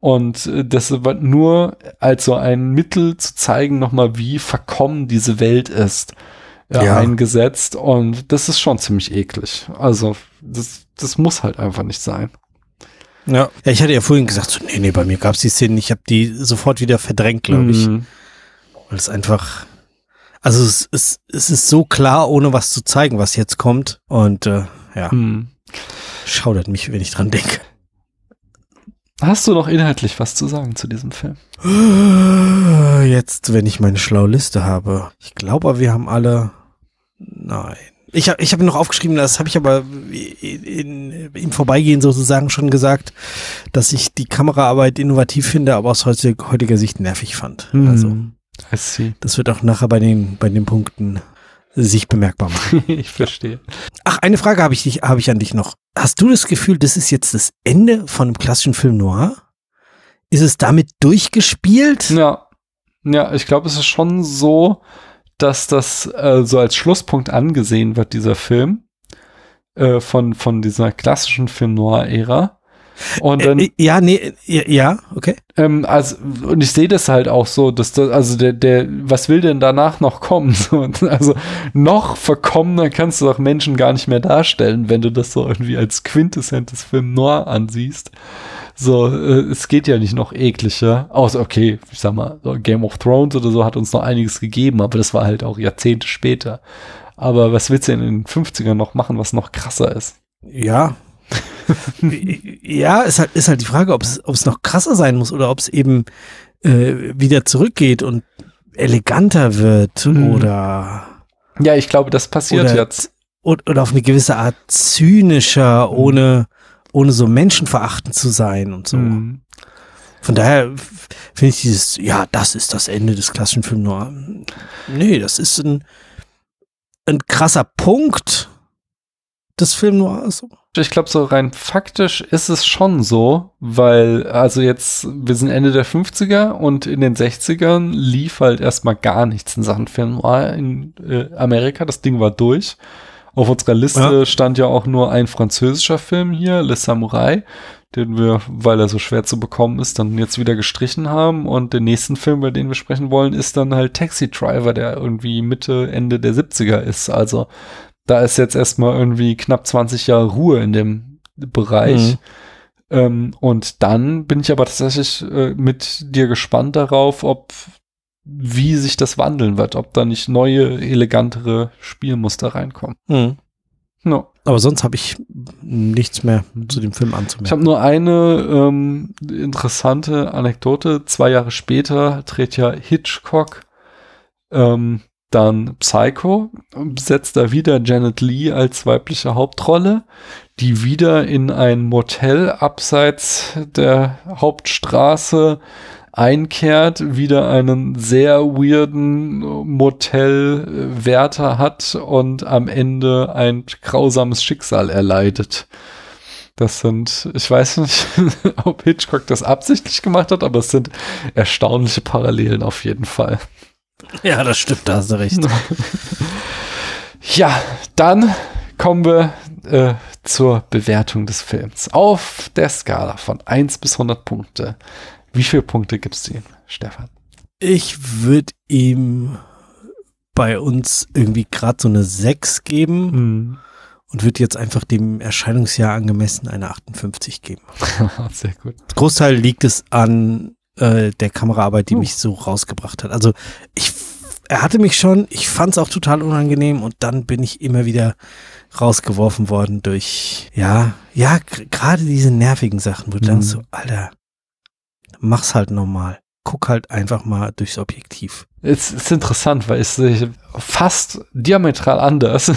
C: Und äh, das wird nur als so ein Mittel zu zeigen, nochmal, wie verkommen diese Welt ist, äh,
B: Ja.
C: eingesetzt. Und das ist schon ziemlich eklig. Also, das, das muss halt einfach nicht sein.
B: Ja. ja, ich hatte ja vorhin gesagt, so, nee, nee, bei mir gab's die Szenen, ich habe die sofort wieder verdrängt, glaube ich.
C: Mhm.
B: Weil es einfach, also es, es, es ist so klar, ohne was zu zeigen, was jetzt kommt. Und äh, ja,
C: Mhm.
B: schaudert mich, wenn ich dran denke.
C: Hast du noch inhaltlich was zu sagen zu diesem Film?
B: Jetzt, wenn ich meine schlaue Liste habe. Ich glaube, wir haben alle. Nein. Ich habe ich hab noch aufgeschrieben, das habe ich aber in, im Vorbeigehen sozusagen schon gesagt, dass ich die Kameraarbeit innovativ finde, aber aus heutig- heutiger Sicht nervig fand. Also
C: I see.
B: das wird auch nachher bei den, bei den Punkten sich bemerkbar machen.
C: ich verstehe.
B: Ach, eine Frage habe ich, dich, hab ich an dich noch. Hast du das Gefühl, das ist jetzt das Ende von einem klassischen Film Noir? Ist es damit durchgespielt?
C: Ja, ja, ich glaube, es ist schon so, dass das äh, so als Schlusspunkt angesehen wird, dieser Film äh, von, von dieser klassischen Film Noir-Ära. Und dann,
B: äh, ja, nee, ja, okay.
C: Ähm, also, und ich sehe das halt auch so, dass das, also der, der, was will denn danach noch kommen? So, also noch verkommener kannst du doch Menschen gar nicht mehr darstellen, wenn du das so irgendwie als quintessentes Film Noir ansiehst. So, äh, es geht ja nicht noch ekliger. Außer, okay, ich sag mal, so Game of Thrones oder so hat uns noch einiges gegeben, aber das war halt auch Jahrzehnte später. Aber was willst du denn in den 50ern noch machen, was noch krasser ist?
B: Ja. ja, ist halt, ist halt die Frage, ob es, ob es noch krasser sein muss oder ob es eben äh, wieder zurückgeht und eleganter wird hm. oder.
C: Ja, ich glaube, das passiert oder, jetzt.
B: Oder auf eine gewisse Art zynischer, hm. ohne ohne so menschenverachtend zu sein und so. Mhm. Von daher finde ich dieses, ja, das ist das Ende des klassischen Film Noir. Nee, das ist ein, ein krasser Punkt des Film Noir. So.
C: Ich glaube, so rein faktisch ist es schon so, weil, also jetzt, wir sind Ende der 50er und in den 60ern lief halt erstmal gar nichts in Sachen Film Noir in äh, Amerika. Das Ding war durch. Auf unserer Liste ja. stand ja auch nur ein französischer Film hier, Le Samurai, den wir, weil er so schwer zu bekommen ist, dann jetzt wieder gestrichen haben. Und den nächsten Film, über den wir sprechen wollen, ist dann halt Taxi Driver, der irgendwie Mitte, Ende der 70er ist. Also da ist jetzt erstmal irgendwie knapp 20 Jahre Ruhe in dem Bereich. Mhm. Ähm, und dann bin ich aber tatsächlich äh, mit dir gespannt darauf, ob wie sich das wandeln wird, ob da nicht neue, elegantere Spielmuster reinkommen. Mhm.
B: No. Aber sonst habe ich nichts mehr zu dem Film anzumerken.
C: Ich habe nur eine ähm, interessante Anekdote. Zwei Jahre später dreht ja Hitchcock ähm, dann Psycho, setzt da wieder Janet Lee als weibliche Hauptrolle, die wieder in ein Motel abseits der Hauptstraße einkehrt, wieder einen sehr weirden Motelwärter hat und am Ende ein grausames Schicksal erleidet. Das sind, ich weiß nicht, ob Hitchcock das absichtlich gemacht hat, aber es sind erstaunliche Parallelen auf jeden Fall.
B: Ja, das stimmt, da hast du recht.
C: ja, dann kommen wir äh, zur Bewertung des Films. Auf der Skala von 1 bis 100 Punkte wie viele Punkte gibst du ihm, Stefan?
B: Ich würde ihm bei uns irgendwie gerade so eine 6 geben mhm. und würde jetzt einfach dem Erscheinungsjahr angemessen eine 58 geben.
C: Sehr gut.
B: Großteil liegt es an äh, der Kameraarbeit, die uh. mich so rausgebracht hat. Also ich, er hatte mich schon, ich fand es auch total unangenehm und dann bin ich immer wieder rausgeworfen worden durch, ja, ja, gerade diese nervigen Sachen, wo du mhm. dann so, Alter, mach's halt normal. Guck halt einfach mal durchs Objektiv.
C: Es ist interessant, weil es fast diametral anders,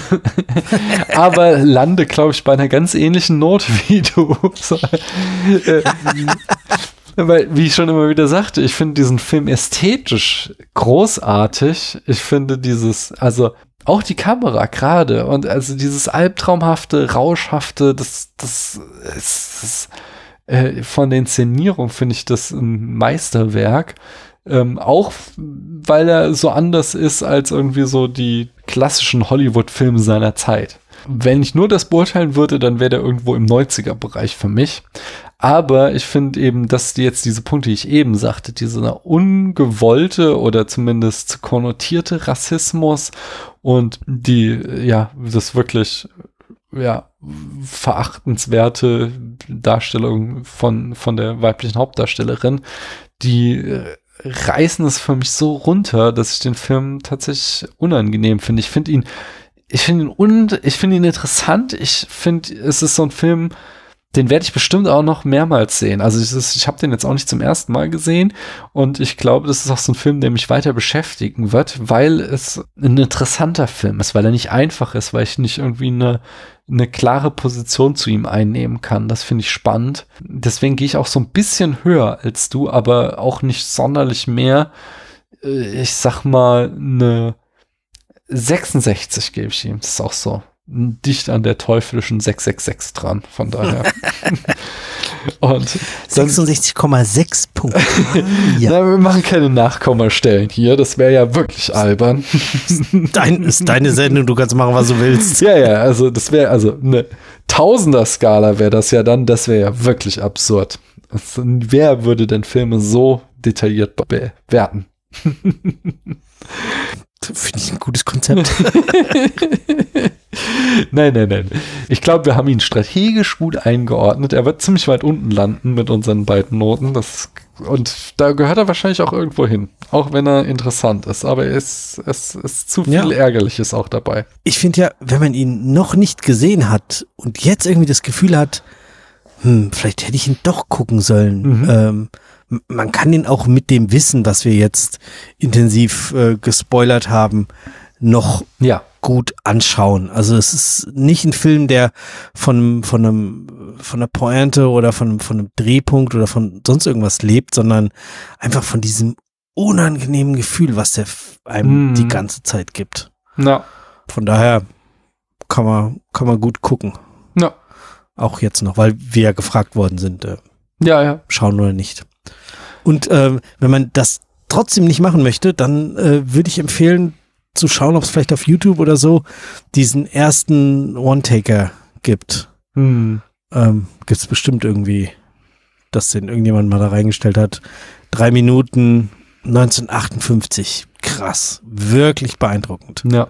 C: aber lande, glaube ich, bei einer ganz ähnlichen Note wie du. Weil, wie ich schon immer wieder sagte, ich finde diesen Film ästhetisch großartig. Ich finde dieses, also auch die Kamera gerade und also dieses albtraumhafte, rauschhafte, das, das, das, das äh, von der Inszenierung finde ich das ein Meisterwerk. Ähm, auch weil er so anders ist als irgendwie so die klassischen Hollywood-Filme seiner Zeit. Wenn ich nur das beurteilen würde, dann wäre der irgendwo im 90er-Bereich für mich. Aber ich finde eben, dass die jetzt diese Punkte, die ich eben sagte, diese ungewollte oder zumindest konnotierte Rassismus und die, ja, das wirklich ja, verachtenswerte Darstellung von, von der weiblichen Hauptdarstellerin, die äh, reißen es für mich so runter, dass ich den Film tatsächlich unangenehm finde. Ich finde ihn, ich finde ihn und ich finde ihn interessant. Ich finde, es ist so ein Film, den werde ich bestimmt auch noch mehrmals sehen. Also ich, ich habe den jetzt auch nicht zum ersten Mal gesehen und ich glaube, das ist auch so ein Film, der mich weiter beschäftigen wird, weil es ein interessanter Film ist, weil er nicht einfach ist, weil ich nicht irgendwie eine, eine klare Position zu ihm einnehmen kann. Das finde ich spannend. Deswegen gehe ich auch so ein bisschen höher als du, aber auch nicht sonderlich mehr. Äh, ich sag mal, eine 66 gebe ich ihm. Das ist auch so dicht an der teuflischen 666 dran. Von daher. Und dann,
B: 66,6 Punkte.
C: ja. Na, wir machen keine Nachkommastellen hier. Das wäre ja wirklich albern.
B: Dein, ist deine Sendung, du kannst machen, was du willst.
C: Ja, ja, also das wäre, also eine Tausender-Skala wäre das ja dann, das wäre ja wirklich absurd. Also, wer würde denn Filme so detailliert bewerten?
B: Finde ich ein gutes Konzept.
C: nein, nein, nein. Ich glaube, wir haben ihn strategisch gut eingeordnet. Er wird ziemlich weit unten landen mit unseren beiden Noten. Das, und da gehört er wahrscheinlich auch irgendwo hin. Auch wenn er interessant ist. Aber es, es ist zu viel ja. Ärgerliches auch dabei.
B: Ich finde ja, wenn man ihn noch nicht gesehen hat und jetzt irgendwie das Gefühl hat, hm, vielleicht hätte ich ihn doch gucken sollen. Mhm. Ähm, man kann ihn auch mit dem Wissen, was wir jetzt intensiv äh, gespoilert haben, noch ja. Gut anschauen. Also es ist nicht ein Film, der von, von einem, von einer Pointe oder von, von einem Drehpunkt oder von sonst irgendwas lebt, sondern einfach von diesem unangenehmen Gefühl, was der einem mm. die ganze Zeit gibt.
C: Ja.
B: Von daher kann man, kann man gut gucken.
C: Ja.
B: Auch jetzt noch, weil wir ja gefragt worden sind. Äh,
C: ja, ja.
B: Schauen oder nicht. Und äh, wenn man das trotzdem nicht machen möchte, dann äh, würde ich empfehlen, zu schauen, ob es vielleicht auf YouTube oder so diesen ersten One-Taker gibt. Hm. Ähm, gibt es bestimmt irgendwie, dass den irgendjemand mal da reingestellt hat. Drei Minuten 1958. Krass. Wirklich beeindruckend.
C: Ja,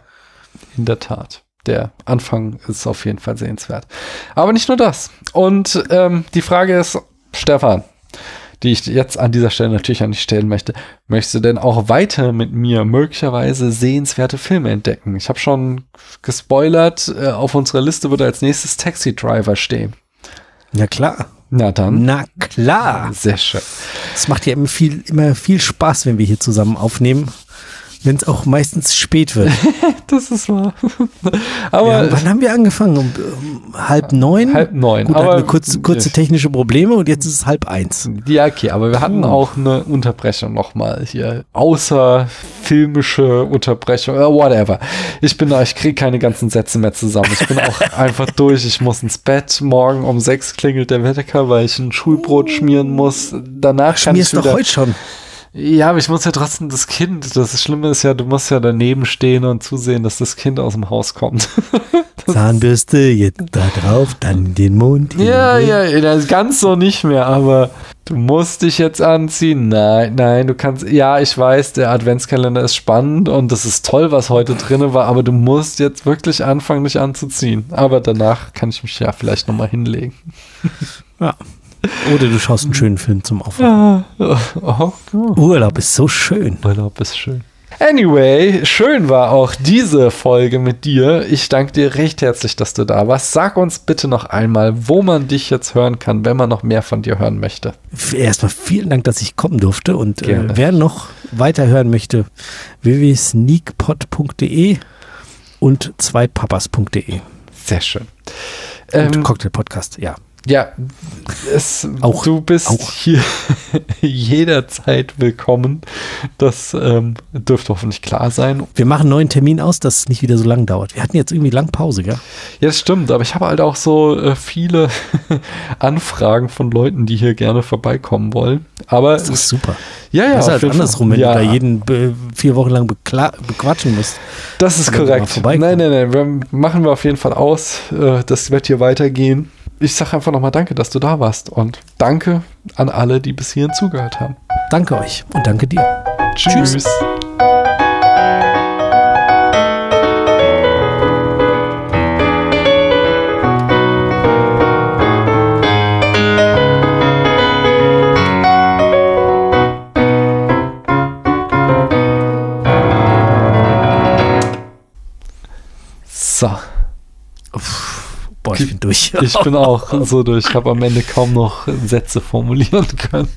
C: in der Tat. Der Anfang ist auf jeden Fall sehenswert. Aber nicht nur das. Und ähm, die Frage ist, Stefan, die ich jetzt an dieser Stelle natürlich an dich stellen möchte. Möchtest du denn auch weiter mit mir möglicherweise sehenswerte Filme entdecken? Ich habe schon gespoilert, äh, auf unserer Liste würde als nächstes Taxi Driver stehen.
B: Ja klar.
C: Na dann.
B: Na klar.
C: Sehr schön.
B: Es macht ja immer viel, immer viel Spaß, wenn wir hier zusammen aufnehmen wenn es auch meistens spät wird.
C: das ist wahr.
B: aber ja, wann haben wir angefangen? Um, um halb neun?
C: Halb neun.
B: Gut, aber hatten wir kurz, kurze technische Probleme und jetzt ist es halb eins.
C: Ja, okay, aber wir hatten auch eine Unterbrechung nochmal hier. Außer filmische Unterbrechung, oder whatever. Ich bin da, ich kriege keine ganzen Sätze mehr zusammen. Ich bin auch einfach durch. Ich muss ins Bett. Morgen um sechs klingelt der Wecker, weil ich ein Schulbrot schmieren muss. Danach kann
B: Schmierst ich wieder, doch heute schon.
C: Ja, aber ich muss ja trotzdem das Kind, das Schlimme ist ja, du musst ja daneben stehen und zusehen, dass das Kind aus dem Haus kommt.
B: Zahnbürste, jetzt da drauf, dann den Mund.
C: Ja, ja, das ganz so nicht mehr, aber du musst dich jetzt anziehen. Nein, nein, du kannst, ja, ich weiß, der Adventskalender ist spannend und das ist toll, was heute drin war, aber du musst jetzt wirklich anfangen, dich anzuziehen. Aber danach kann ich mich ja vielleicht nochmal hinlegen.
B: Ja, oder du schaust einen schönen Film zum Aufwachen. Ja. Oh, oh. Urlaub ist so schön.
C: Urlaub ist schön. Anyway, schön war auch diese Folge mit dir. Ich danke dir recht herzlich, dass du da warst. Sag uns bitte noch einmal, wo man dich jetzt hören kann, wenn man noch mehr von dir hören möchte.
B: Erstmal vielen Dank, dass ich kommen durfte. Und äh, wer noch weiter hören möchte, www.sneakpot.de und zweitpapas.de.
C: Sehr schön.
B: Und ähm, Cocktail Podcast, ja.
C: Ja, es, auch, du bist auch. hier jederzeit willkommen. Das ähm, dürfte hoffentlich klar sein.
B: Wir machen einen neuen Termin aus, dass es nicht wieder so lang dauert. Wir hatten jetzt irgendwie lang Pause, gell?
C: Ja, das stimmt, aber ich habe halt auch so äh, viele Anfragen von Leuten, die hier gerne vorbeikommen wollen. Aber
B: das ist super.
C: Ja, ja.
B: Das ist halt andersrum, wenn ja. du da jeden vier Wochen lang bequatschen musst.
C: Das ist korrekt. Nein, nein, nein. Wir machen wir auf jeden Fall aus. Äh, das wird hier weitergehen ich sage einfach nochmal Danke, dass du da warst. Und danke an alle, die bis hierhin zugehört haben.
B: Danke euch und danke dir.
C: Tschüss. Tschüss.
B: Boah, ich bin durch.
C: Ich bin auch so durch. Ich habe am Ende kaum noch Sätze formulieren können.